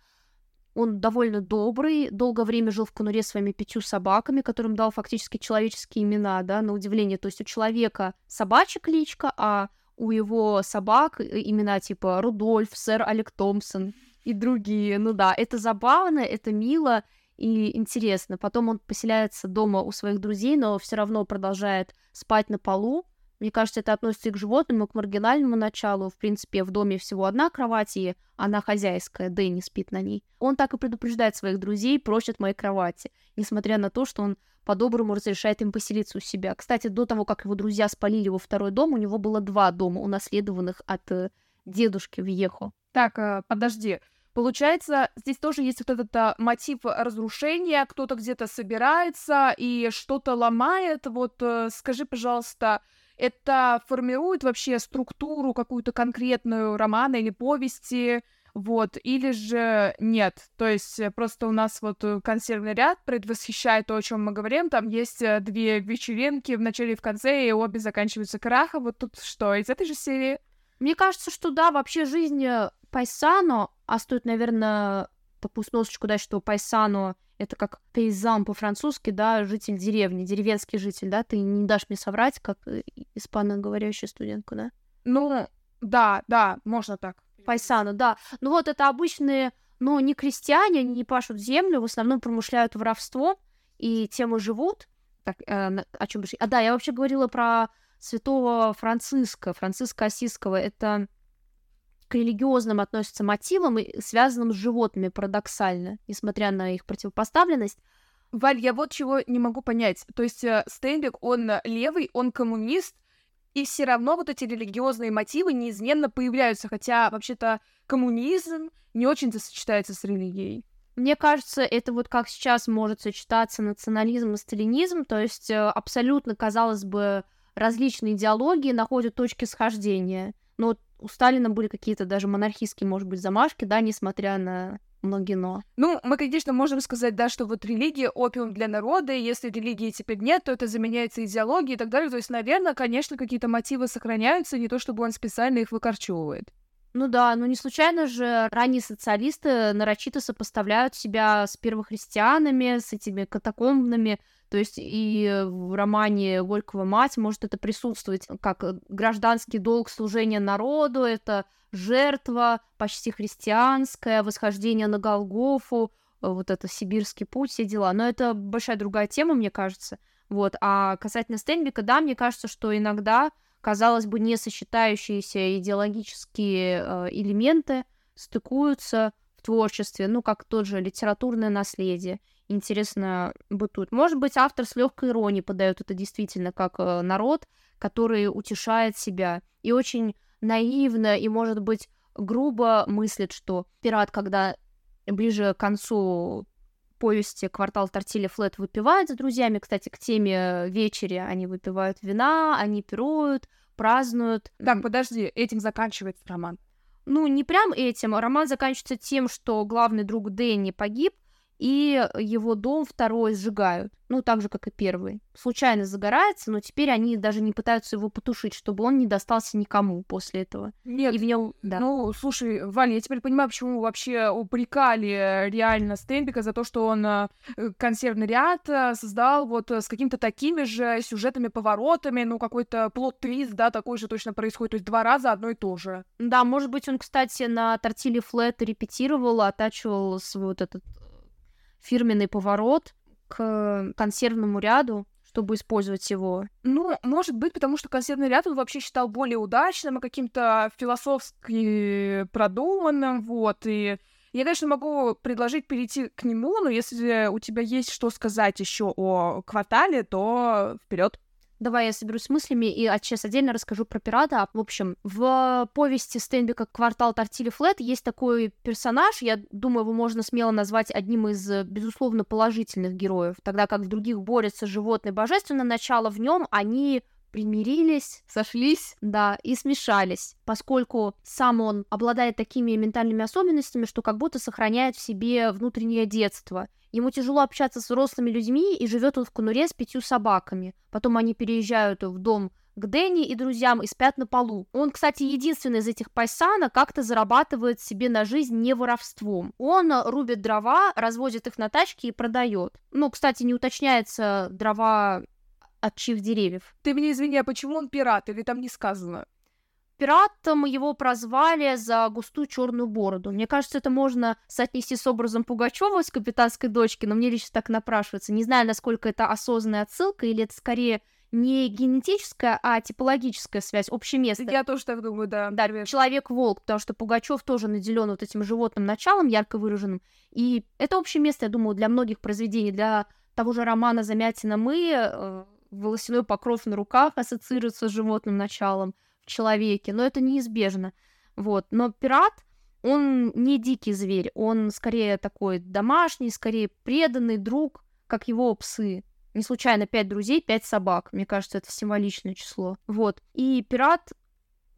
Он довольно добрый, долгое время жил в конуре своими пятью собаками, которым дал фактически человеческие имена, да, на удивление. То есть у человека собачья кличка, а у его собак э, имена типа Рудольф, сэр Олег Томпсон и другие. Ну да, это забавно, это мило и интересно. Потом он поселяется дома у своих друзей, но все равно продолжает спать на полу, мне кажется, это относится и к животному, и к маргинальному началу. В принципе, в доме всего одна кровать, и она хозяйская, Дэнни спит на ней. Он так и предупреждает своих друзей, просит моей кровати, несмотря на то, что он по-доброму разрешает им поселиться у себя. Кстати, до того, как его друзья спалили его второй дом, у него было два дома, унаследованных от э, дедушки Вьехо. Так, э, подожди. Получается, здесь тоже есть вот этот а, мотив разрушения, кто-то где-то собирается и что-то ломает. Вот э, скажи, пожалуйста, это формирует вообще структуру какую-то конкретную романа или повести, вот, или же нет. То есть э, просто у нас вот э, консервный ряд предвосхищает то, о чем мы говорим. Там есть э, две вечеринки в начале и в конце, и обе заканчиваются крахом. Вот тут что, из этой же серии? Мне кажется, что да, вообще жизнь Пайсано, а стоит, наверное, такую сносочку дать, что Пайсано это как пейзан по-французски, да, житель деревни, деревенский житель, да, ты не дашь мне соврать, как испаноговорящая студентка, да? Ну, да, да, можно так. Пайсану, да. Ну вот это обычные, ну, не крестьяне, они не пашут землю, в основном промышляют воровством, и тем и живут. Так, э, о чем А, да, я вообще говорила про святого Франциска, Франциска Осиского. Это к религиозным относятся мотивам, связанным с животными, парадоксально, несмотря на их противопоставленность. Валь, я вот чего не могу понять. То есть э, Стейнбек, он левый, он коммунист, и все равно вот эти религиозные мотивы неизменно появляются, хотя вообще-то коммунизм не очень-то сочетается с религией. Мне кажется, это вот как сейчас может сочетаться национализм и сталинизм, то есть э, абсолютно, казалось бы, различные идеологии находят точки схождения. Но у Сталина были какие-то даже монархистские, может быть, замашки, да, несмотря на многие но. Ну, мы, конечно, можем сказать, да, что вот религия — опиум для народа, и если религии теперь нет, то это заменяется идеологией и так далее. То есть, наверное, конечно, какие-то мотивы сохраняются, не то чтобы он специально их выкорчевывает. Ну да, но не случайно же ранние социалисты нарочито сопоставляют себя с первохристианами, с этими катакомбными, то есть и в романе Горького «Мать» может это присутствовать как гражданский долг служения народу, это жертва почти христианская, восхождение на Голгофу, вот это сибирский путь, все дела. Но это большая другая тема, мне кажется. Вот. А касательно Стенбека, да, мне кажется, что иногда казалось бы, не сочетающиеся идеологические э, элементы стыкуются в творчестве, ну, как тот же литературное наследие. Интересно бытует. Может быть, автор с легкой иронией подает это действительно как э, народ, который утешает себя и очень наивно и, может быть, грубо мыслит, что пират, когда ближе к концу повести «Квартал Тортили Флет» выпивает с друзьями. Кстати, к теме вечери они выпивают вина, они пируют, празднуют. Так, подожди, этим заканчивается роман. Ну, не прям этим. Роман заканчивается тем, что главный друг Дэнни погиб, и его дом второй сжигают, ну, так же, как и первый. Случайно загорается, но теперь они даже не пытаются его потушить, чтобы он не достался никому после этого. Нет, и в нем, да. ну, слушай, Валя, я теперь понимаю, почему вообще упрекали реально Стенбека за то, что он э, консервный ряд э, создал вот с какими-то такими же сюжетами, поворотами, ну, какой-то плод-твист, да, такой же точно происходит, то есть два раза одно и то же. Да, может быть, он, кстати, на тортиле флет репетировал, оттачивал свой вот этот фирменный поворот к консервному ряду, чтобы использовать его? Ну, может быть, потому что консервный ряд он вообще считал более удачным и каким-то философски продуманным, вот, и я, конечно, могу предложить перейти к нему, но если у тебя есть что сказать еще о квартале, то вперед. Давай я соберусь с мыслями и сейчас отдельно расскажу про пирата. В общем, в повести Стенбека «Квартал Тортили Флет» есть такой персонаж, я думаю, его можно смело назвать одним из, безусловно, положительных героев, тогда как в других борются животные божественное начало, в нем они примирились, сошлись, да, и смешались, поскольку сам он обладает такими ментальными особенностями, что как будто сохраняет в себе внутреннее детство. Ему тяжело общаться с взрослыми людьми, и живет он в конуре с пятью собаками. Потом они переезжают в дом к Дэнни и друзьям и спят на полу. Он, кстати, единственный из этих пайсана как-то зарабатывает себе на жизнь не воровством. Он рубит дрова, развозит их на тачке и продает. Ну, кстати, не уточняется дрова от чьих деревьев. Ты мне извини, а почему он пират? Или там не сказано? Пиратом его прозвали за густую черную бороду. Мне кажется, это можно соотнести с образом Пугачева с капитанской дочки, но мне лично так напрашивается. Не знаю, насколько это осознанная отсылка, или это скорее не генетическая, а типологическая связь, общее место. Я тоже так думаю, да. Да, человек-волк, потому что Пугачев тоже наделен вот этим животным началом, ярко выраженным. И это общее место, я думаю, для многих произведений, для того же романа «Замятина мы», э, волосяной покров на руках ассоциируется с животным началом человеке, но это неизбежно. Вот. Но пират, он не дикий зверь, он скорее такой домашний, скорее преданный друг, как его псы. Не случайно пять друзей, пять собак. Мне кажется, это символичное число. Вот. И пират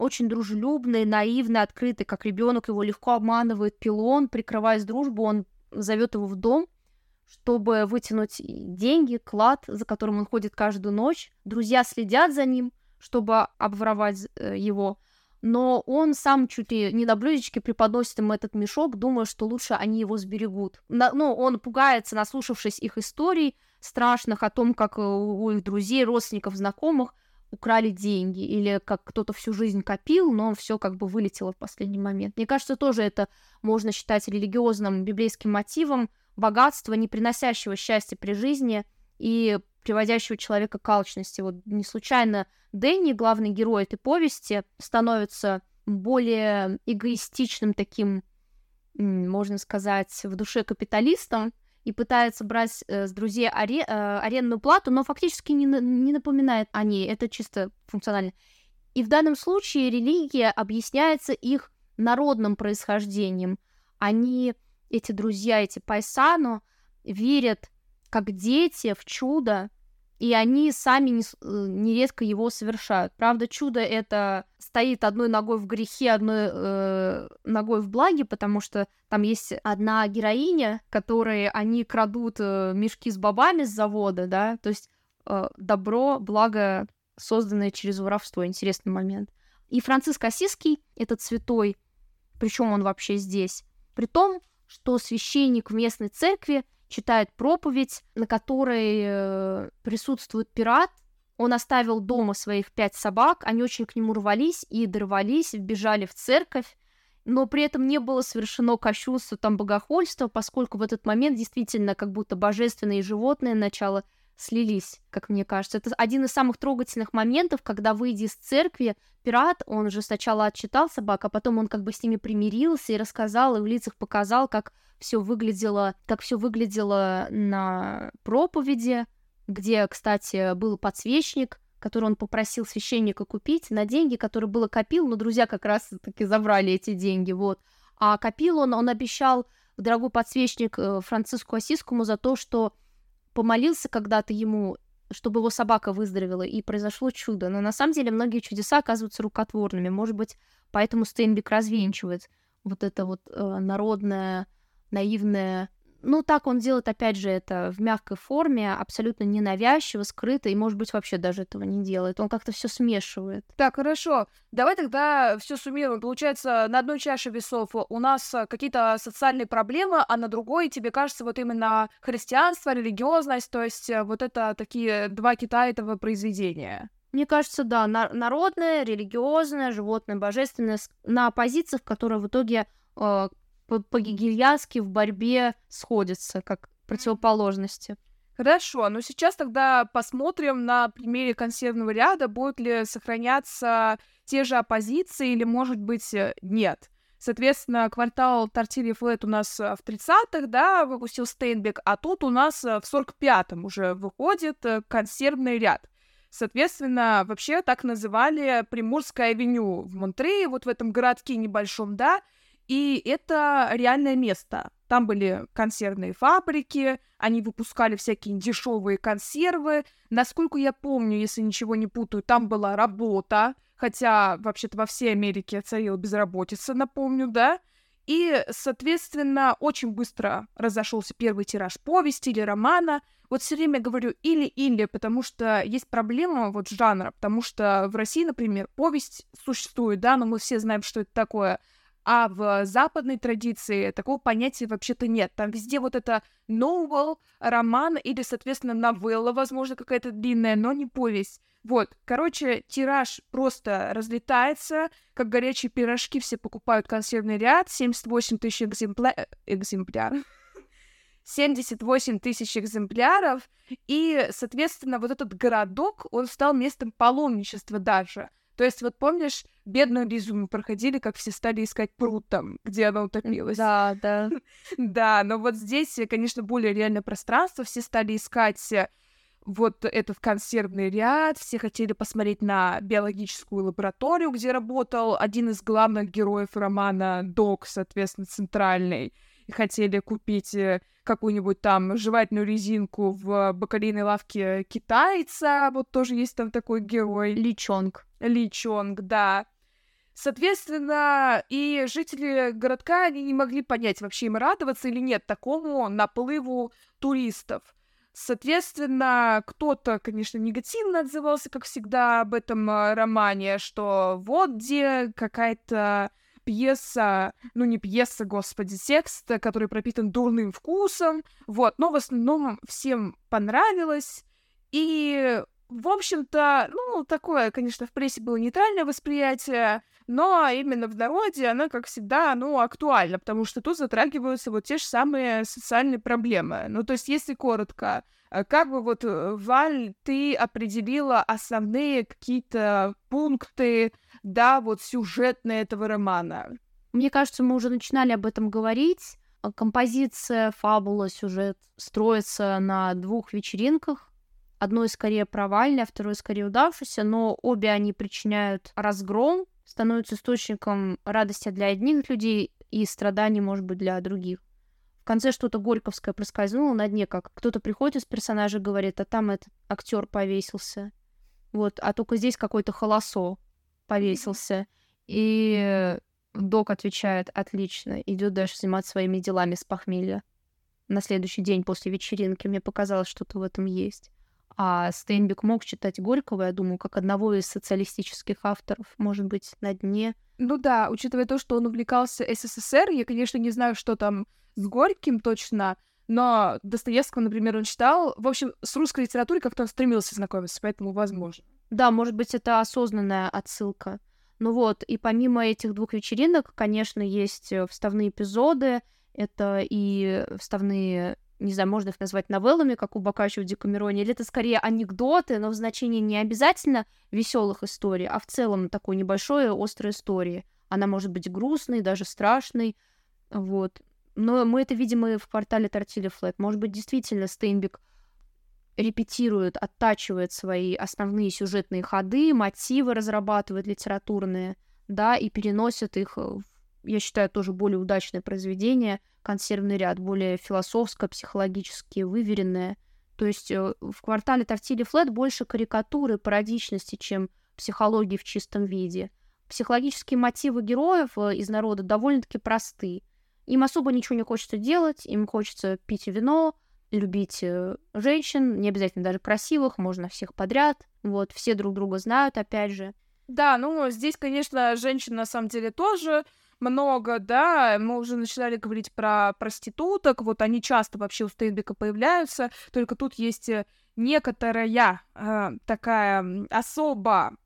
очень дружелюбный, наивный, открытый, как ребенок, его легко обманывает пилон, прикрываясь дружбу, он зовет его в дом, чтобы вытянуть деньги, клад, за которым он ходит каждую ночь. Друзья следят за ним, чтобы обворовать э, его. Но он сам чуть ли не на блюдечке преподносит им этот мешок, думая, что лучше они его сберегут. На, ну, он пугается, наслушавшись их историй страшных о том, как э, у их друзей, родственников, знакомых украли деньги, или как кто-то всю жизнь копил, но все как бы вылетело в последний момент. Мне кажется, тоже это можно считать религиозным библейским мотивом богатства, не приносящего счастья при жизни и приводящего человека к алчности. Вот не случайно Дэнни, главный герой этой повести, становится более эгоистичным таким, можно сказать, в душе капиталистом, и пытается брать э, с друзей аре, э, арендную плату, но фактически не, не напоминает о ней. Это чисто функционально. И в данном случае религия объясняется их народным происхождением. Они, эти друзья, эти пайсану, верят как дети в чудо, и они сами э, нередко его совершают. Правда, чудо это стоит одной ногой в грехе, одной э, ногой в благе, потому что там есть одна героиня, которой они крадут э, мешки с бобами с завода, да, то есть э, добро, благо, созданное через воровство. Интересный момент. И Франциск Осиский, этот святой, причем он вообще здесь, при том, что священник в местной церкви читает проповедь, на которой э, присутствует пират. Он оставил дома своих пять собак, они очень к нему рвались и дорвались, вбежали в церковь, но при этом не было совершено кощунство, там, богохульство, поскольку в этот момент действительно как будто божественные животные начало слились, как мне кажется. Это один из самых трогательных моментов, когда, выйдя из церкви, пират, он же сначала отчитал собак, а потом он как бы с ними примирился и рассказал, и в лицах показал, как все выглядело, как все выглядело на проповеди, где, кстати, был подсвечник, который он попросил священника купить на деньги, которые было копил, но друзья как раз таки забрали эти деньги, вот. А копил он, он обещал дорогой подсвечник э, Франциску Осискому за то, что помолился когда-то ему, чтобы его собака выздоровела, и произошло чудо. Но на самом деле многие чудеса оказываются рукотворными. Может быть, поэтому Стейнбек развенчивает вот это вот э, народное, наивное ну, так он делает, опять же, это в мягкой форме, абсолютно ненавязчиво, скрыто, и, может быть, вообще даже этого не делает. Он как-то все смешивает. Так, хорошо. Давай тогда все суммируем. Получается, на одной чаше весов у нас какие-то социальные проблемы, а на другой, тебе кажется, вот именно христианство, религиозность, то есть э, вот это такие два кита этого произведения. Мне кажется, да, на- народное, религиозное, животное, божественное, на позициях, которые в итоге э, по-гегельянски в борьбе сходятся, как противоположности. Хорошо, но сейчас тогда посмотрим на примере консервного ряда, будут ли сохраняться те же оппозиции или, может быть, э, нет. Соответственно, квартал Тортилья Флет у нас э, в 30-х, да, выпустил Стейнбек, а тут у нас э, в 45-м уже выходит консервный ряд. Соответственно, вообще так называли Приморская авеню в Монтрее, вот в этом городке небольшом, да, и это реальное место. Там были консервные фабрики, они выпускали всякие дешевые консервы. Насколько я помню, если ничего не путаю, там была работа, хотя вообще-то во всей Америке царила безработица, напомню, да? И, соответственно, очень быстро разошелся первый тираж повести или романа. Вот все время говорю или-или, потому что есть проблема вот жанра, потому что в России, например, повесть существует, да, но мы все знаем, что это такое — а в западной традиции такого понятия вообще-то нет. Там везде вот это novel, роман или, соответственно, новелла, возможно, какая-то длинная, но не повесть. Вот, короче, тираж просто разлетается, как горячие пирожки все покупают консервный ряд, 78 тысяч экземпля... Э, экземпляров. 78 тысяч экземпляров, и, соответственно, вот этот городок, он стал местом паломничества даже. То есть, вот помнишь, бедную Лизу мы проходили, как все стали искать пруд там, где она утопилась. Да, да. да, но вот здесь, конечно, более реальное пространство, все стали искать э, вот этот консервный ряд, все хотели посмотреть на биологическую лабораторию, где работал один из главных героев романа Док, соответственно, центральный, и хотели купить э, какую-нибудь там жевательную резинку в бакалейной лавке китайца, вот тоже есть там такой герой. Личонг. Личонг, да. Соответственно, и жители городка, они не могли понять, вообще им радоваться или нет такому наплыву туристов. Соответственно, кто-то, конечно, негативно отзывался, как всегда, об этом э, романе, что вот где какая-то пьеса, ну не пьеса, господи, текст, который пропитан дурным вкусом, вот, но в основном всем понравилось, и в общем-то, ну, такое, конечно, в прессе было нейтральное восприятие, но именно в народе оно, как всегда, ну, актуально, потому что тут затрагиваются вот те же самые социальные проблемы. Ну, то есть, если коротко, э, как бы вот, э, Валь, ты определила основные какие-то пункты, да, вот сюжетные этого романа? Мне кажется, мы уже начинали об этом говорить. Композиция, фабула, сюжет строится на двух вечеринках, Одной скорее провальной, а второй скорее удавшейся, но обе они причиняют разгром, становятся источником радости для одних людей и страданий, может быть, для других. В конце что-то горьковское проскользнуло на дне, как кто-то приходит из персонажа говорит, а там этот актер повесился. Вот, а только здесь какой-то холосо повесился. И док отвечает, отлично, идет дальше заниматься своими делами с похмелья. На следующий день после вечеринки мне показалось, что-то в этом есть. А Стейнбек мог читать Горького, я думаю, как одного из социалистических авторов, может быть, на дне. Ну да, учитывая то, что он увлекался СССР, я, конечно, не знаю, что там с Горьким точно, но Достоевского, например, он читал. В общем, с русской литературой как-то он стремился знакомиться, поэтому возможно. Да, может быть, это осознанная отсылка. Ну вот, и помимо этих двух вечеринок, конечно, есть э, вставные эпизоды, это и вставные не знаю, можно их назвать новеллами, как у Бокаччо в Декамероне, или это скорее анекдоты, но в значении не обязательно веселых историй, а в целом такой небольшой острой истории. Она может быть грустной, даже страшной, вот. Но мы это видим и в квартале Тортили Флэт. Может быть, действительно Стейнбек репетирует, оттачивает свои основные сюжетные ходы, мотивы разрабатывает литературные, да, и переносит их в я считаю, тоже более удачное произведение, консервный ряд, более философско-психологически выверенное. То есть э, в квартале Тортили Флет больше карикатуры, пародичности, чем психологии в чистом виде. Психологические мотивы героев э, из народа довольно-таки просты. Им особо ничего не хочется делать, им хочется пить вино, любить э, женщин, не обязательно даже красивых, можно всех подряд. Вот, все друг друга знают, опять же. Да, ну здесь, конечно, женщин на самом деле тоже много, да, мы уже начинали говорить про проституток, вот они часто вообще у Стейнбека появляются, только тут есть э, некоторая э, такая особа,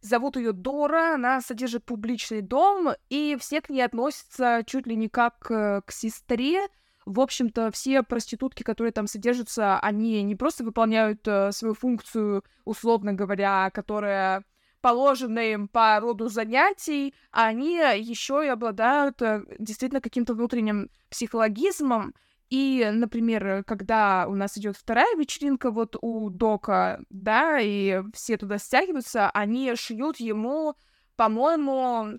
зовут ее Дора, она содержит публичный дом, и все к ней относятся чуть ли не как э, к сестре, в общем-то, все проститутки, которые там содержатся, они не просто выполняют э, свою функцию, условно говоря, которая положенные им по роду занятий, они еще и обладают э, действительно каким-то внутренним психологизмом. И, например, когда у нас идет вторая вечеринка вот у Дока, да, и все туда стягиваются, они шьют ему, по-моему,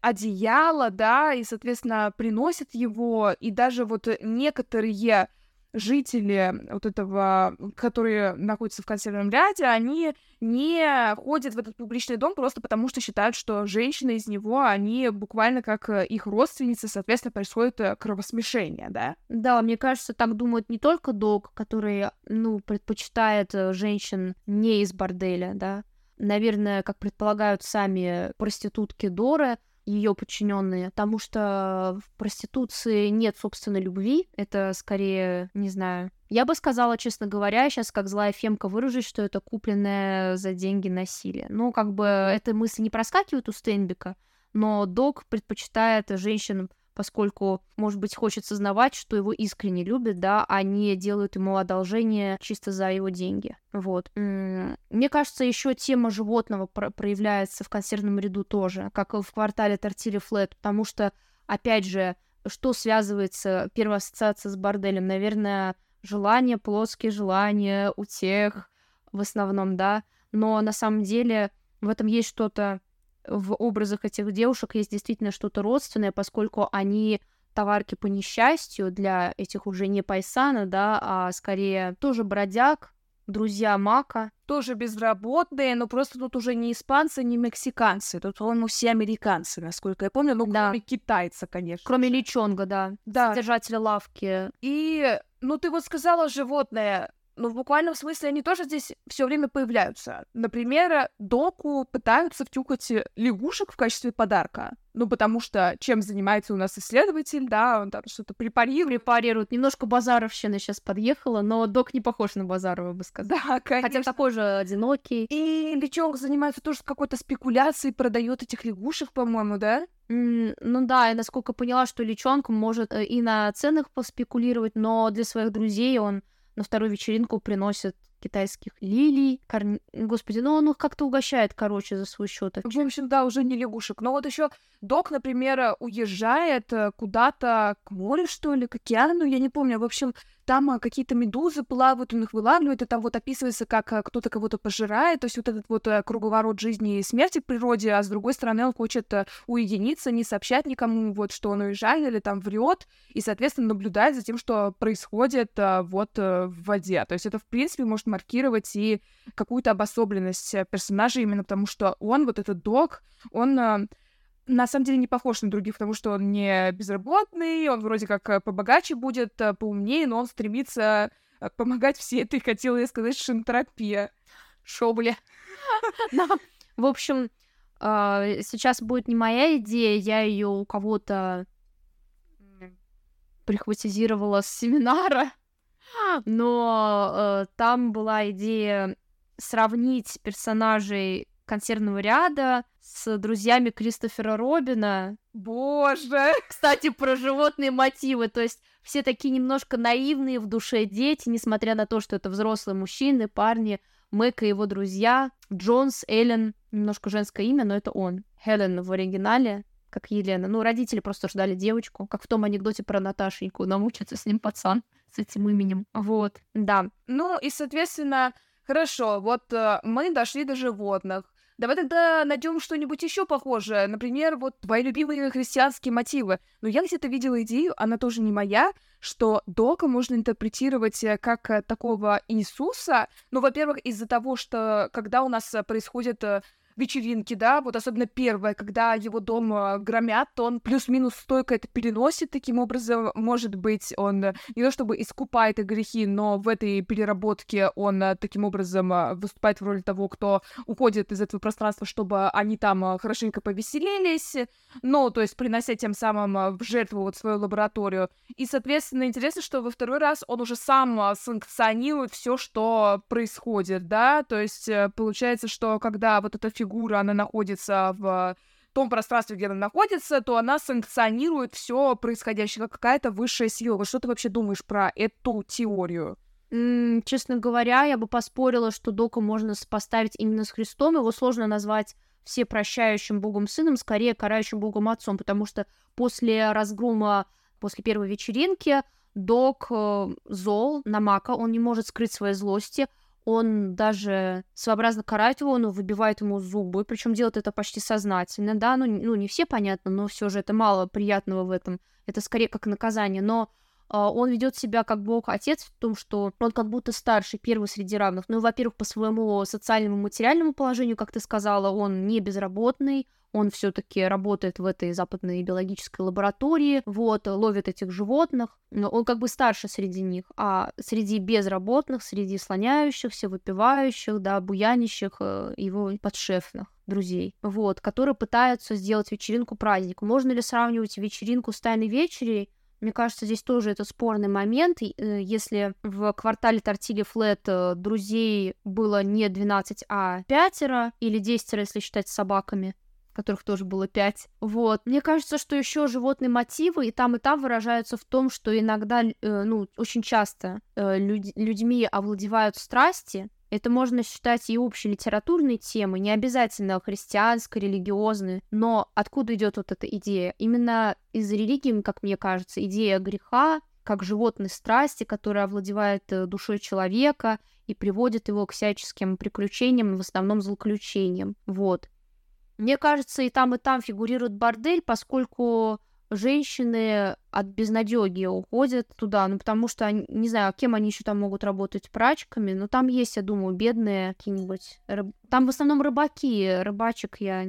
одеяло, да, и, соответственно, приносят его, и даже вот некоторые жители вот этого, которые находятся в консервном ряде, они не ходят в этот публичный дом просто потому, что считают, что женщины из него, они буквально как э, их родственницы, соответственно, происходит э, кровосмешение, да? Да, мне кажется, так думают не только Дог, который, ну, предпочитает э, женщин не из борделя, да, наверное, как предполагают сами проститутки Доры, ее подчиненные, потому что в проституции нет собственной любви, это скорее, не знаю, я бы сказала, честно говоря, сейчас как злая фемка выражусь, что это купленное за деньги насилие. Ну, как бы эта мысль не проскакивает у Стенбека, но Док предпочитает женщин поскольку, может быть, хочет сознавать, что его искренне любят, да, а не делают ему одолжение чисто за его деньги. Вот. Мне кажется, еще тема животного про- проявляется в консервном ряду тоже, как в квартале Тортили Флет, потому что, опять же, что связывается, первая ассоциация с борделем, наверное, желание, плоские желания у тех в основном, да, но на самом деле в этом есть что-то в образах этих девушек есть действительно что-то родственное, поскольку они товарки по несчастью для этих уже не пайсана, да, а скорее тоже бродяг, друзья Мака. Тоже безработные, но просто тут уже не испанцы, не мексиканцы. Тут, по-моему, все американцы, насколько я помню. Ну, да. кроме китайца, конечно. Кроме Личонга, да. Да. Содержателя лавки. И, ну, ты вот сказала животное но в буквальном смысле они тоже здесь все время появляются. Например, Доку пытаются втюкать лягушек в качестве подарка. ну, потому что чем занимается у нас исследователь, да, он там что-то препарирует. Препарирует. Немножко базаровщина сейчас подъехала, но док не похож на Базарова, бы сказала. Да, конечно. Хотя такой же одинокий. И личонок занимается тоже какой-то спекуляцией, продает этих лягушек, по-моему, да? Mm, ну да, я насколько поняла, что личонок может э, и на ценах поспекулировать, но для своих друзей он на вторую вечеринку приносит китайских лилий. Кор... Господи, ну он их как-то угощает, короче, за свой счет. В общем, да, уже не лягушек. Но вот еще док, например, уезжает э, куда-то к морю, что ли, к океану, я не помню. В общем, там а, какие-то медузы плавают, он их вылавливает, и там вот описывается, как а, кто-то кого-то пожирает, то есть вот этот вот а, круговорот жизни и смерти в природе, а с другой стороны он хочет уединиться, не сообщать никому, вот, что он уезжает или там врет, и, соответственно, наблюдать за тем, что происходит вот в воде. То есть это, в принципе, может маркировать и какую-то обособленность персонажа именно потому, что он, вот этот док, он... А, на самом деле не похож на других, потому что он не безработный, он вроде как э, побогаче будет, э, поумнее, но он стремится э, помогать всей этой, хотела я сказать, шинтропия. Шо, бля. В общем, сейчас будет не моя идея, я ее у кого-то прихватизировала с семинара, но там была идея сравнить персонажей консервного ряда с друзьями Кристофера Робина. Боже! Кстати, про животные мотивы. То есть все такие немножко наивные в душе дети, несмотря на то, что это взрослые мужчины, парни. Мэк и его друзья. Джонс, Эллен, немножко женское имя, но это он. Хелен в оригинале, как Елена. Ну, родители просто ждали девочку, как в том анекдоте про Наташеньку. Намучится с ним пацан с этим именем. Вот, да. Ну, и, соответственно, хорошо, вот э, мы дошли до животных. Давай тогда найдем что-нибудь еще похожее. Например, вот твои любимые христианские мотивы. Но я где-то видела идею, она тоже не моя, что Дока можно интерпретировать э, как э, такого Иисуса. Ну, во-первых, из-за того, что когда у нас э, происходит вечеринки, да, вот особенно первая, когда его дом э, громят, то он плюс-минус стойко это переносит, таким образом, может быть, он э, не то чтобы искупает грехи, но в этой переработке он э, таким образом выступает в роли того, кто уходит из этого пространства, чтобы они там хорошенько повеселились, ну, то есть принося тем самым в жертву вот свою лабораторию. И, соответственно, интересно, что во второй раз он уже сам санкционирует все, что происходит, да, то есть получается, что когда вот эта фигура фигура, она находится в том пространстве, где она находится, то она санкционирует все происходящее, как какая-то высшая сила. Вот что ты вообще думаешь про эту теорию? Mm, честно говоря, я бы поспорила, что Дока можно поставить именно с Христом. Его сложно назвать всепрощающим Богом Сыном, скорее карающим Богом Отцом, потому что после разгрома, после первой вечеринки, Док э, зол на Мака, он не может скрыть свои злости, он даже своеобразно карает его, он выбивает ему зубы, причем делает это почти сознательно, да, ну, ну не все понятно, но все же это мало приятного в этом, это скорее как наказание, но он ведет себя как бог отец в том, что он как будто старший, первый среди равных. Ну, во-первых, по своему социальному материальному положению, как ты сказала, он не безработный, он все-таки работает в этой западной биологической лаборатории, вот, ловит этих животных, он как бы старше среди них, а среди безработных, среди слоняющихся, выпивающих, да, буянищих э, его подшефных друзей, вот, которые пытаются сделать вечеринку праздник. Можно ли сравнивать вечеринку с тайной вечерей? Мне кажется, здесь тоже это спорный момент. Э, если в квартале Тортили Флет э, друзей было не 12, а 5 или 10, если считать собаками, которых тоже было пять. Вот. Мне кажется, что еще животные мотивы и там, и там выражаются в том, что иногда, э, ну, очень часто э, люд- людьми овладевают страсти, это можно считать и общей литературной темой, не обязательно христианской, религиозной, но откуда идет вот эта идея? Именно из религии, как мне кажется, идея греха, как животной страсти, которая овладевает э, душой человека и приводит его к всяческим приключениям, в основном злоключениям. Вот. Мне кажется, и там, и там фигурирует бордель, поскольку женщины от безнадеги уходят туда, ну потому что, не знаю, кем они еще там могут работать, прачками, но там есть, я думаю, бедные какие-нибудь, рыб... там в основном рыбаки, рыбачек я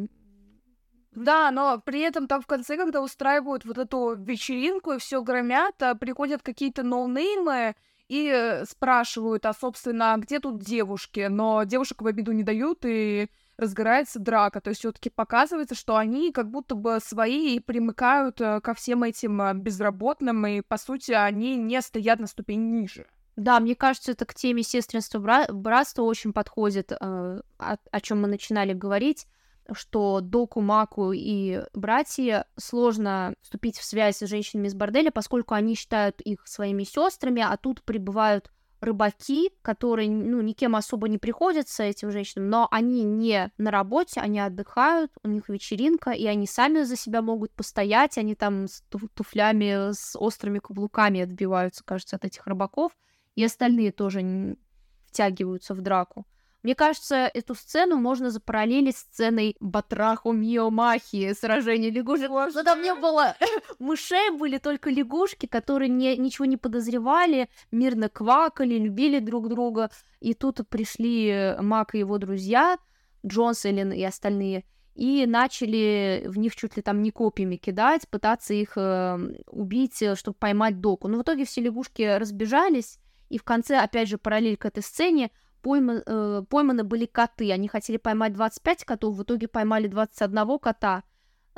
да, но при этом там в конце, когда устраивают вот эту вечеринку и все громят, а приходят какие-то ноунеймы и э, спрашивают, а, собственно, где тут девушки? Но девушек в обиду не дают, и разгорается драка. То есть все таки показывается, что они как будто бы свои и примыкают э, ко всем этим э, безработным, и, по сути, они не стоят на ступень ниже. Да, мне кажется, это к теме сестринства бра- братства очень подходит, э, о чем мы начинали говорить, что Доку, Маку и братья сложно вступить в связь с женщинами из борделя, поскольку они считают их своими сестрами, а тут прибывают рыбаки, которые, ну, никем особо не приходятся этим женщинам, но они не на работе, они отдыхают, у них вечеринка, и они сами за себя могут постоять, они там с туфлями, с острыми каблуками отбиваются, кажется, от этих рыбаков, и остальные тоже втягиваются в драку. Мне кажется, эту сцену можно запараллелить с сценой Батраху Миомахи, сражение лягушек. Но там не было мышей, были только лягушки, которые не, ничего не подозревали, мирно квакали, любили друг друга. И тут пришли Мак и его друзья, Джонс, Эллен и остальные, и начали в них чуть ли там не копьями кидать, пытаться их э, убить, чтобы поймать доку. Но в итоге все лягушки разбежались, и в конце, опять же, параллель к этой сцене, пойма, э, пойманы были коты. Они хотели поймать 25 котов, в итоге поймали 21 кота.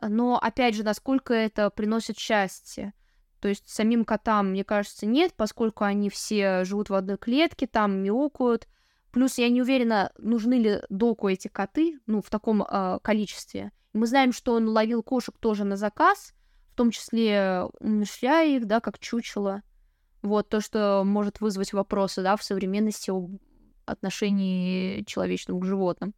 Но, опять же, насколько это приносит счастье? То есть самим котам, мне кажется, нет, поскольку они все живут в одной клетке, там мяукают. Плюс я не уверена, нужны ли доку эти коты, ну, в таком э, количестве. Мы знаем, что он ловил кошек тоже на заказ, в том числе умерщвляя их, да, как чучело. Вот то, что может вызвать вопросы, да, в современности отношении человеческому к животным.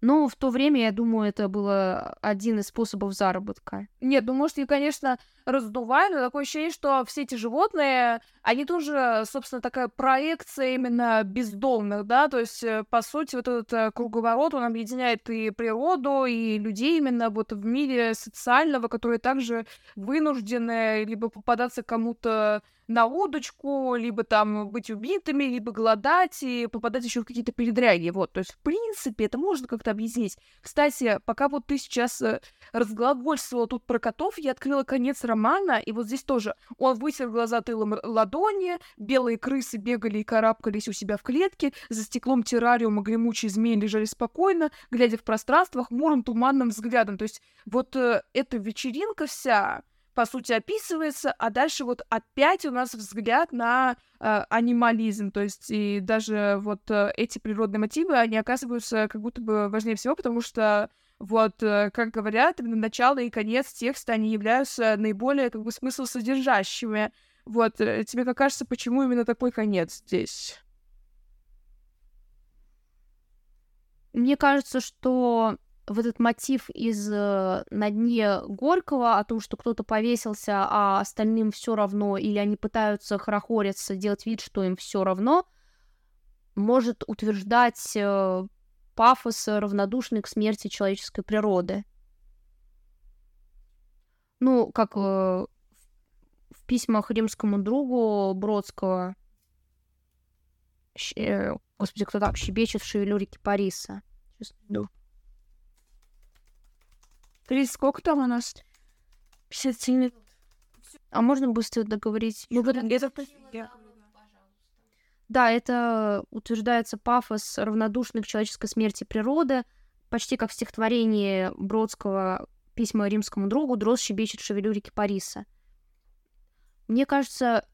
Но в то время, я думаю, это было один из способов заработка. Нет, ну, может, я, конечно, раздуваю, но такое ощущение, что все эти животные, они тоже, собственно, такая проекция именно бездомных, да, то есть, э, по сути, вот этот э, круговорот, он объединяет и природу, и людей именно вот в мире социального, которые также вынуждены либо попадаться кому-то на удочку, либо там быть убитыми, либо голодать и попадать еще в какие-то передряги. Вот, то есть, в принципе, это можно как-то объяснить. Кстати, пока вот ты сейчас э, разглагольствовала тут про котов, я открыла конец романа, и вот здесь тоже он вытер глаза тылом ладони, белые крысы бегали и карабкались у себя в клетке, за стеклом террариума гремучие змеи лежали спокойно, глядя в пространство хмурым туманным взглядом. То есть вот э, эта вечеринка вся, по сути, описывается, а дальше вот опять у нас взгляд на э, анимализм, то есть и даже вот э, эти природные мотивы, они оказываются как будто бы важнее всего, потому что вот, э, как говорят, начало и конец текста, они являются наиболее как бы смысл содержащими. Вот, э, тебе как кажется, почему именно такой конец здесь? Мне кажется, что в этот мотив из э, «На дне Горького» о том, что кто-то повесился, а остальным все равно, или они пытаются хорохориться, делать вид, что им все равно, может утверждать пафос, равнодушный к смерти человеческой природы. Ну, как э, в письмах римскому другу Бродского, э, господи, кто так щебечет в шевелюре кипариса. Сейчас найду. Крис, сколько там у нас? 57 минут. А можно быстро договорить? Ну, это... Да, это утверждается пафос, равнодушный к человеческой смерти природы, почти как в стихотворении Бродского «Письма римскому другу» «Дрозд щебечет в шевелюре кипариса». Мне кажется,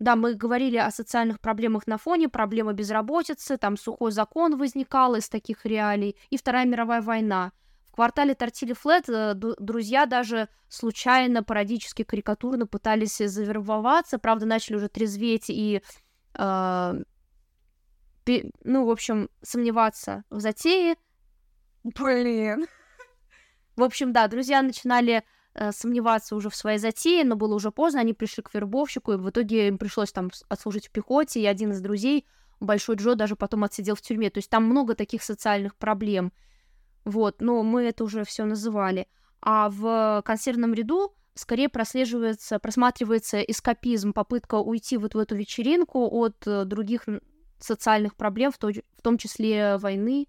да, мы говорили о социальных проблемах на фоне, проблема безработицы, там сухой закон возникал из таких реалий, и Вторая мировая война – квартале Тортили Флет э, друзья даже случайно, пародически, карикатурно пытались завербоваться, правда, начали уже трезветь и, ну, в общем, сомневаться в затее. Блин. В общем, да, друзья начинали э, сомневаться уже в своей затее, но было уже поздно, они пришли к вербовщику, и в итоге им пришлось там отслужить в пехоте, и один из друзей, Большой Джо, даже потом отсидел в тюрьме. То есть там много таких социальных проблем. Вот, но мы это уже все называли. А в консервном ряду скорее прослеживается, просматривается эскапизм, попытка уйти вот в эту вечеринку от э, других социальных проблем, в, то, в том числе войны,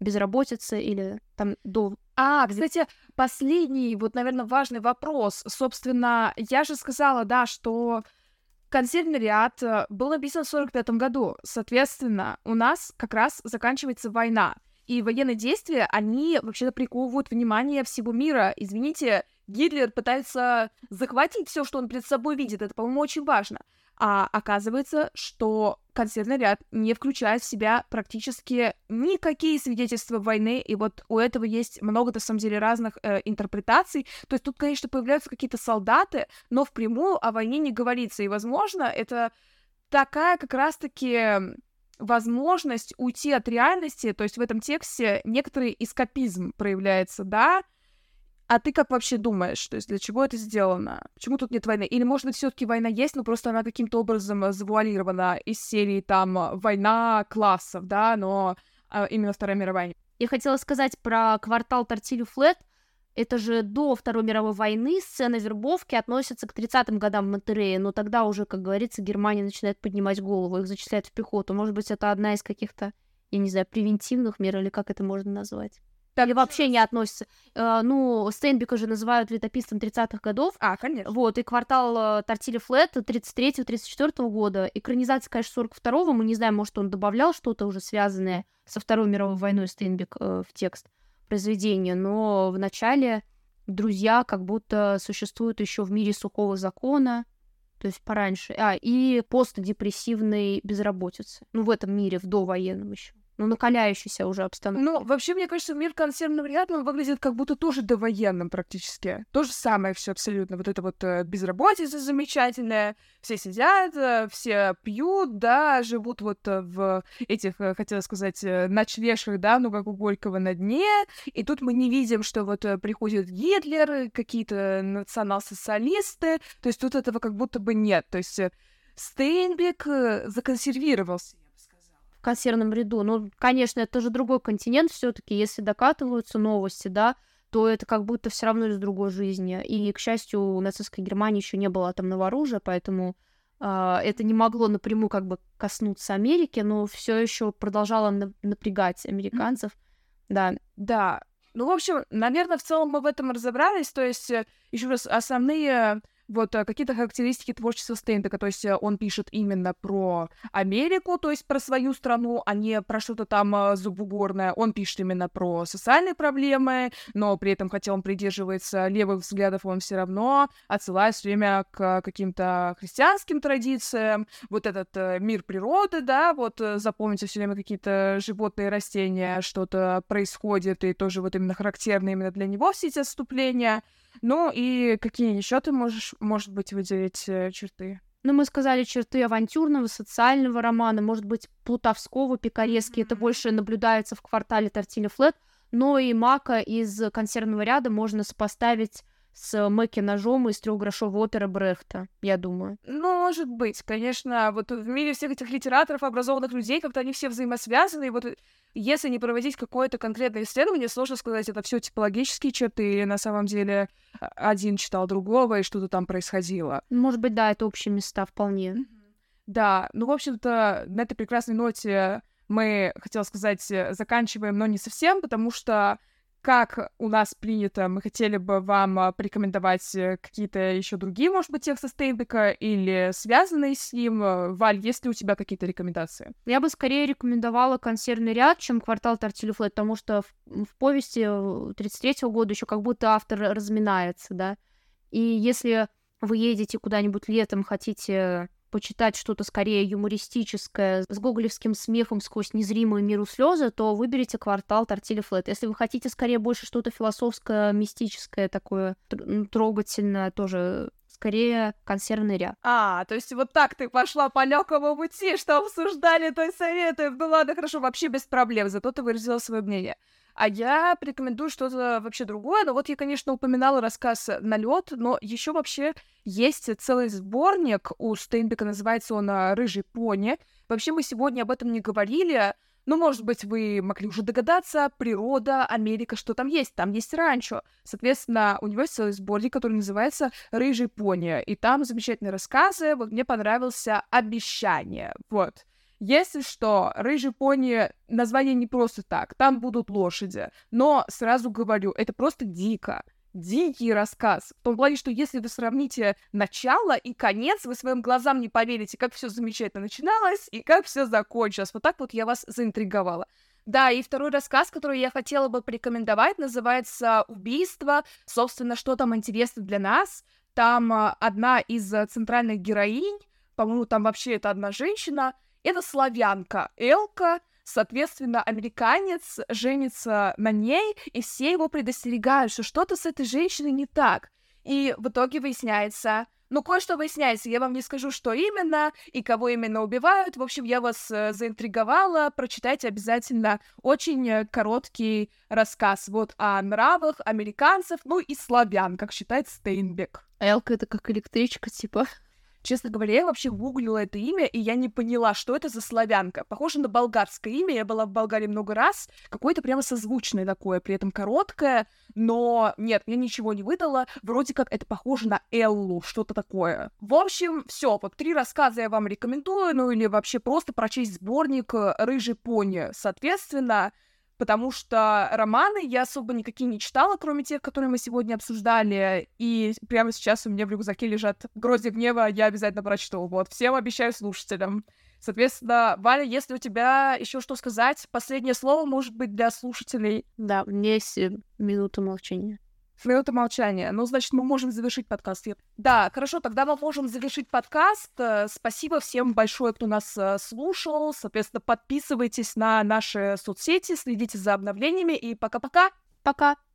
безработицы или там до... А, кстати, последний, вот, наверное, важный вопрос. Собственно, я же сказала, да, что консервный ряд э, был написан в 45 году. Соответственно, у нас как раз заканчивается война. и военные действия, они вообще-то приковывают внимание всего мира. Извините, Гитлер пытается захватить все, что он перед собой видит. Это, по-моему, очень важно. А оказывается, что концертный ряд не включает в себя практически никакие свидетельства войны, и вот у этого есть много, на самом деле, разных э, интерпретаций. То есть тут, конечно, появляются какие-то солдаты, но впрямую о войне не говорится, и, возможно, это такая как раз-таки возможность уйти от реальности, то есть в этом тексте некоторый эскапизм проявляется, да, а ты как вообще думаешь, то есть для чего это сделано? Почему тут нет войны? Или, может быть, все таки война есть, но просто она каким-то образом завуалирована из серии там война классов, да, но а, именно Вторая мировая. Я хотела сказать про квартал Тортилю Флет. Это же до Второй мировой войны сцена вербовки относится к 30-м годам в но тогда уже, как говорится, Германия начинает поднимать голову, их зачисляют в пехоту. Может быть, это одна из каких-то, я не знаю, превентивных мер, или как это можно назвать? Или вообще не относится. Э, ну, Стейнбека же называют летописцем 30-х годов. А, конечно. Вот, и квартал Тортили Флет 33-34 года. Экранизация, конечно, 42-го. Мы не знаем, может, он добавлял что-то уже связанное со Второй мировой войной Стейнбек э, в текст произведения. Но в начале друзья как будто существуют еще в мире сухого закона, то есть пораньше, а, и постдепрессивной безработицы. Ну, в этом мире, в довоенном еще ну, накаляющейся уже обстановке. Ну, вообще, мне кажется, мир консервного ряда выглядит как будто тоже довоенным практически. То же самое все абсолютно. Вот это вот э, безработица замечательная, все сидят, э, все пьют, да, живут вот э, в этих, хотела сказать, ночлежках, да, ну, как у Горького на дне, и тут мы не видим, что вот приходит Гитлер, какие-то национал-социалисты, то есть тут этого как будто бы нет, то есть Стейнбек законсервировался в консервном ряду. Ну, конечно, это же другой континент все-таки, если докатываются новости, да, то это как будто все равно из другой жизни. И, к счастью, у нацистской Германии еще не было атомного оружия, поэтому э, это не могло напрямую как бы коснуться Америки, но все еще продолжало на- напрягать американцев. Да. Да. Ну, в общем, наверное, в целом мы в этом разобрались. То есть, э, еще раз, основные вот э, какие-то характеристики творчества Стейнбека, то есть э, он пишет именно про Америку, то есть про свою страну, а не про что-то там э, зубугорное. Он пишет именно про социальные проблемы, но при этом, хотя он придерживается левых взглядов, он все равно отсылает все время к каким-то христианским традициям. Вот этот мир природы, да, вот запомните все время какие-то животные растения, что-то происходит, и тоже вот именно характерно именно для него все эти отступления. Ну и какие еще ты можешь, может быть, выделить э, черты? Ну, мы сказали черты авантюрного, социального романа, может быть, плутовского, пикаресски. Mm-hmm. Это больше наблюдается в квартале Тортили Флет. Но и Мака из консервного ряда можно сопоставить с Мэки ножом из трехгрошовой оперы Брехта, я думаю. Ну, может быть, конечно, вот в мире всех этих литераторов, образованных людей, как-то они все взаимосвязаны, и вот если не проводить какое-то конкретное исследование, сложно сказать, это все типологические черты, или на самом деле а, один читал другого, и что-то там происходило. Может быть, да, это общие места вполне. Да, ну, в общем-то, на этой прекрасной ноте мы, хотела сказать, заканчиваем, но не совсем, потому что как у нас принято, мы хотели бы вам а, порекомендовать э, какие-то еще другие, может быть, тексты Стейнбека или связанные с ним. Э, Валь, есть ли у тебя какие-то рекомендации? Я бы скорее рекомендовала консервный ряд, чем квартал Тортилю Флэт, потому что в, в повести 33-го года еще как будто автор разминается, да. И если вы едете куда-нибудь летом, хотите почитать что-то скорее юмористическое, с гоголевским смехом сквозь незримую миру слезы, то выберите квартал Тортили Флет. Если вы хотите скорее больше что-то философское, мистическое, такое трогательное, тоже скорее консервный ряд. А, то есть вот так ты пошла по легкому пути, что обсуждали, то советы. Ну ладно, хорошо, вообще без проблем, зато ты выразила свое мнение. А я порекомендую что-то вообще другое. Но вот я, конечно, упоминала рассказ «Налет», но еще вообще есть целый сборник у Стейнбека, называется он а, «Рыжий пони». Вообще мы сегодня об этом не говорили, но, может быть, вы могли уже догадаться, природа, Америка, что там есть. Там есть ранчо. Соответственно, у него есть целый сборник, который называется «Рыжий пони». И там замечательные рассказы. Вот мне понравился «Обещание». Вот. Если что, рыжий пони название не просто так, там будут лошади. Но сразу говорю, это просто дико дикий рассказ. В том плане, что если вы сравните начало и конец, вы своим глазам не поверите, как все замечательно начиналось и как все закончилось. Вот так вот я вас заинтриговала. Да, и второй рассказ, который я хотела бы порекомендовать, называется «Убийство». Собственно, что там интересно для нас? Там а, одна из а, центральных героинь, по-моему, там вообще это одна женщина, это славянка Элка, соответственно, американец женится на ней, и все его предостерегают, что что-то с этой женщиной не так. И в итоге выясняется, ну, кое-что выясняется, я вам не скажу, что именно и кого именно убивают. В общем, я вас э, заинтриговала. Прочитайте обязательно очень э, короткий рассказ вот о нравах американцев, ну и славян, как считает Стейнбек. Элка — это как электричка, типа. Честно говоря, я вообще гуглила это имя, и я не поняла, что это за славянка. Похоже на болгарское имя, я была в Болгарии много раз, какое-то прямо созвучное такое, при этом короткое, но нет, мне ничего не выдало, вроде как это похоже на Эллу, что-то такое. В общем, все, вот три рассказа я вам рекомендую, ну или вообще просто прочесть сборник э, «Рыжий пони». Соответственно, потому что романы я особо никакие не читала, кроме тех, которые мы сегодня обсуждали, и прямо сейчас у меня в рюкзаке лежат «Грози гнева», я обязательно прочту, вот, всем обещаю слушателям. Соответственно, Валя, если у тебя еще что сказать, последнее слово может быть для слушателей. Да, меня есть э, минута молчания. Минута молчания. Ну, значит, мы можем завершить подкаст. Да, хорошо, тогда мы можем завершить подкаст. Э, спасибо всем большое, кто нас э, слушал. Соответственно, подписывайтесь на наши соцсети, следите за обновлениями и пока-пока. Пока. -пока. пока.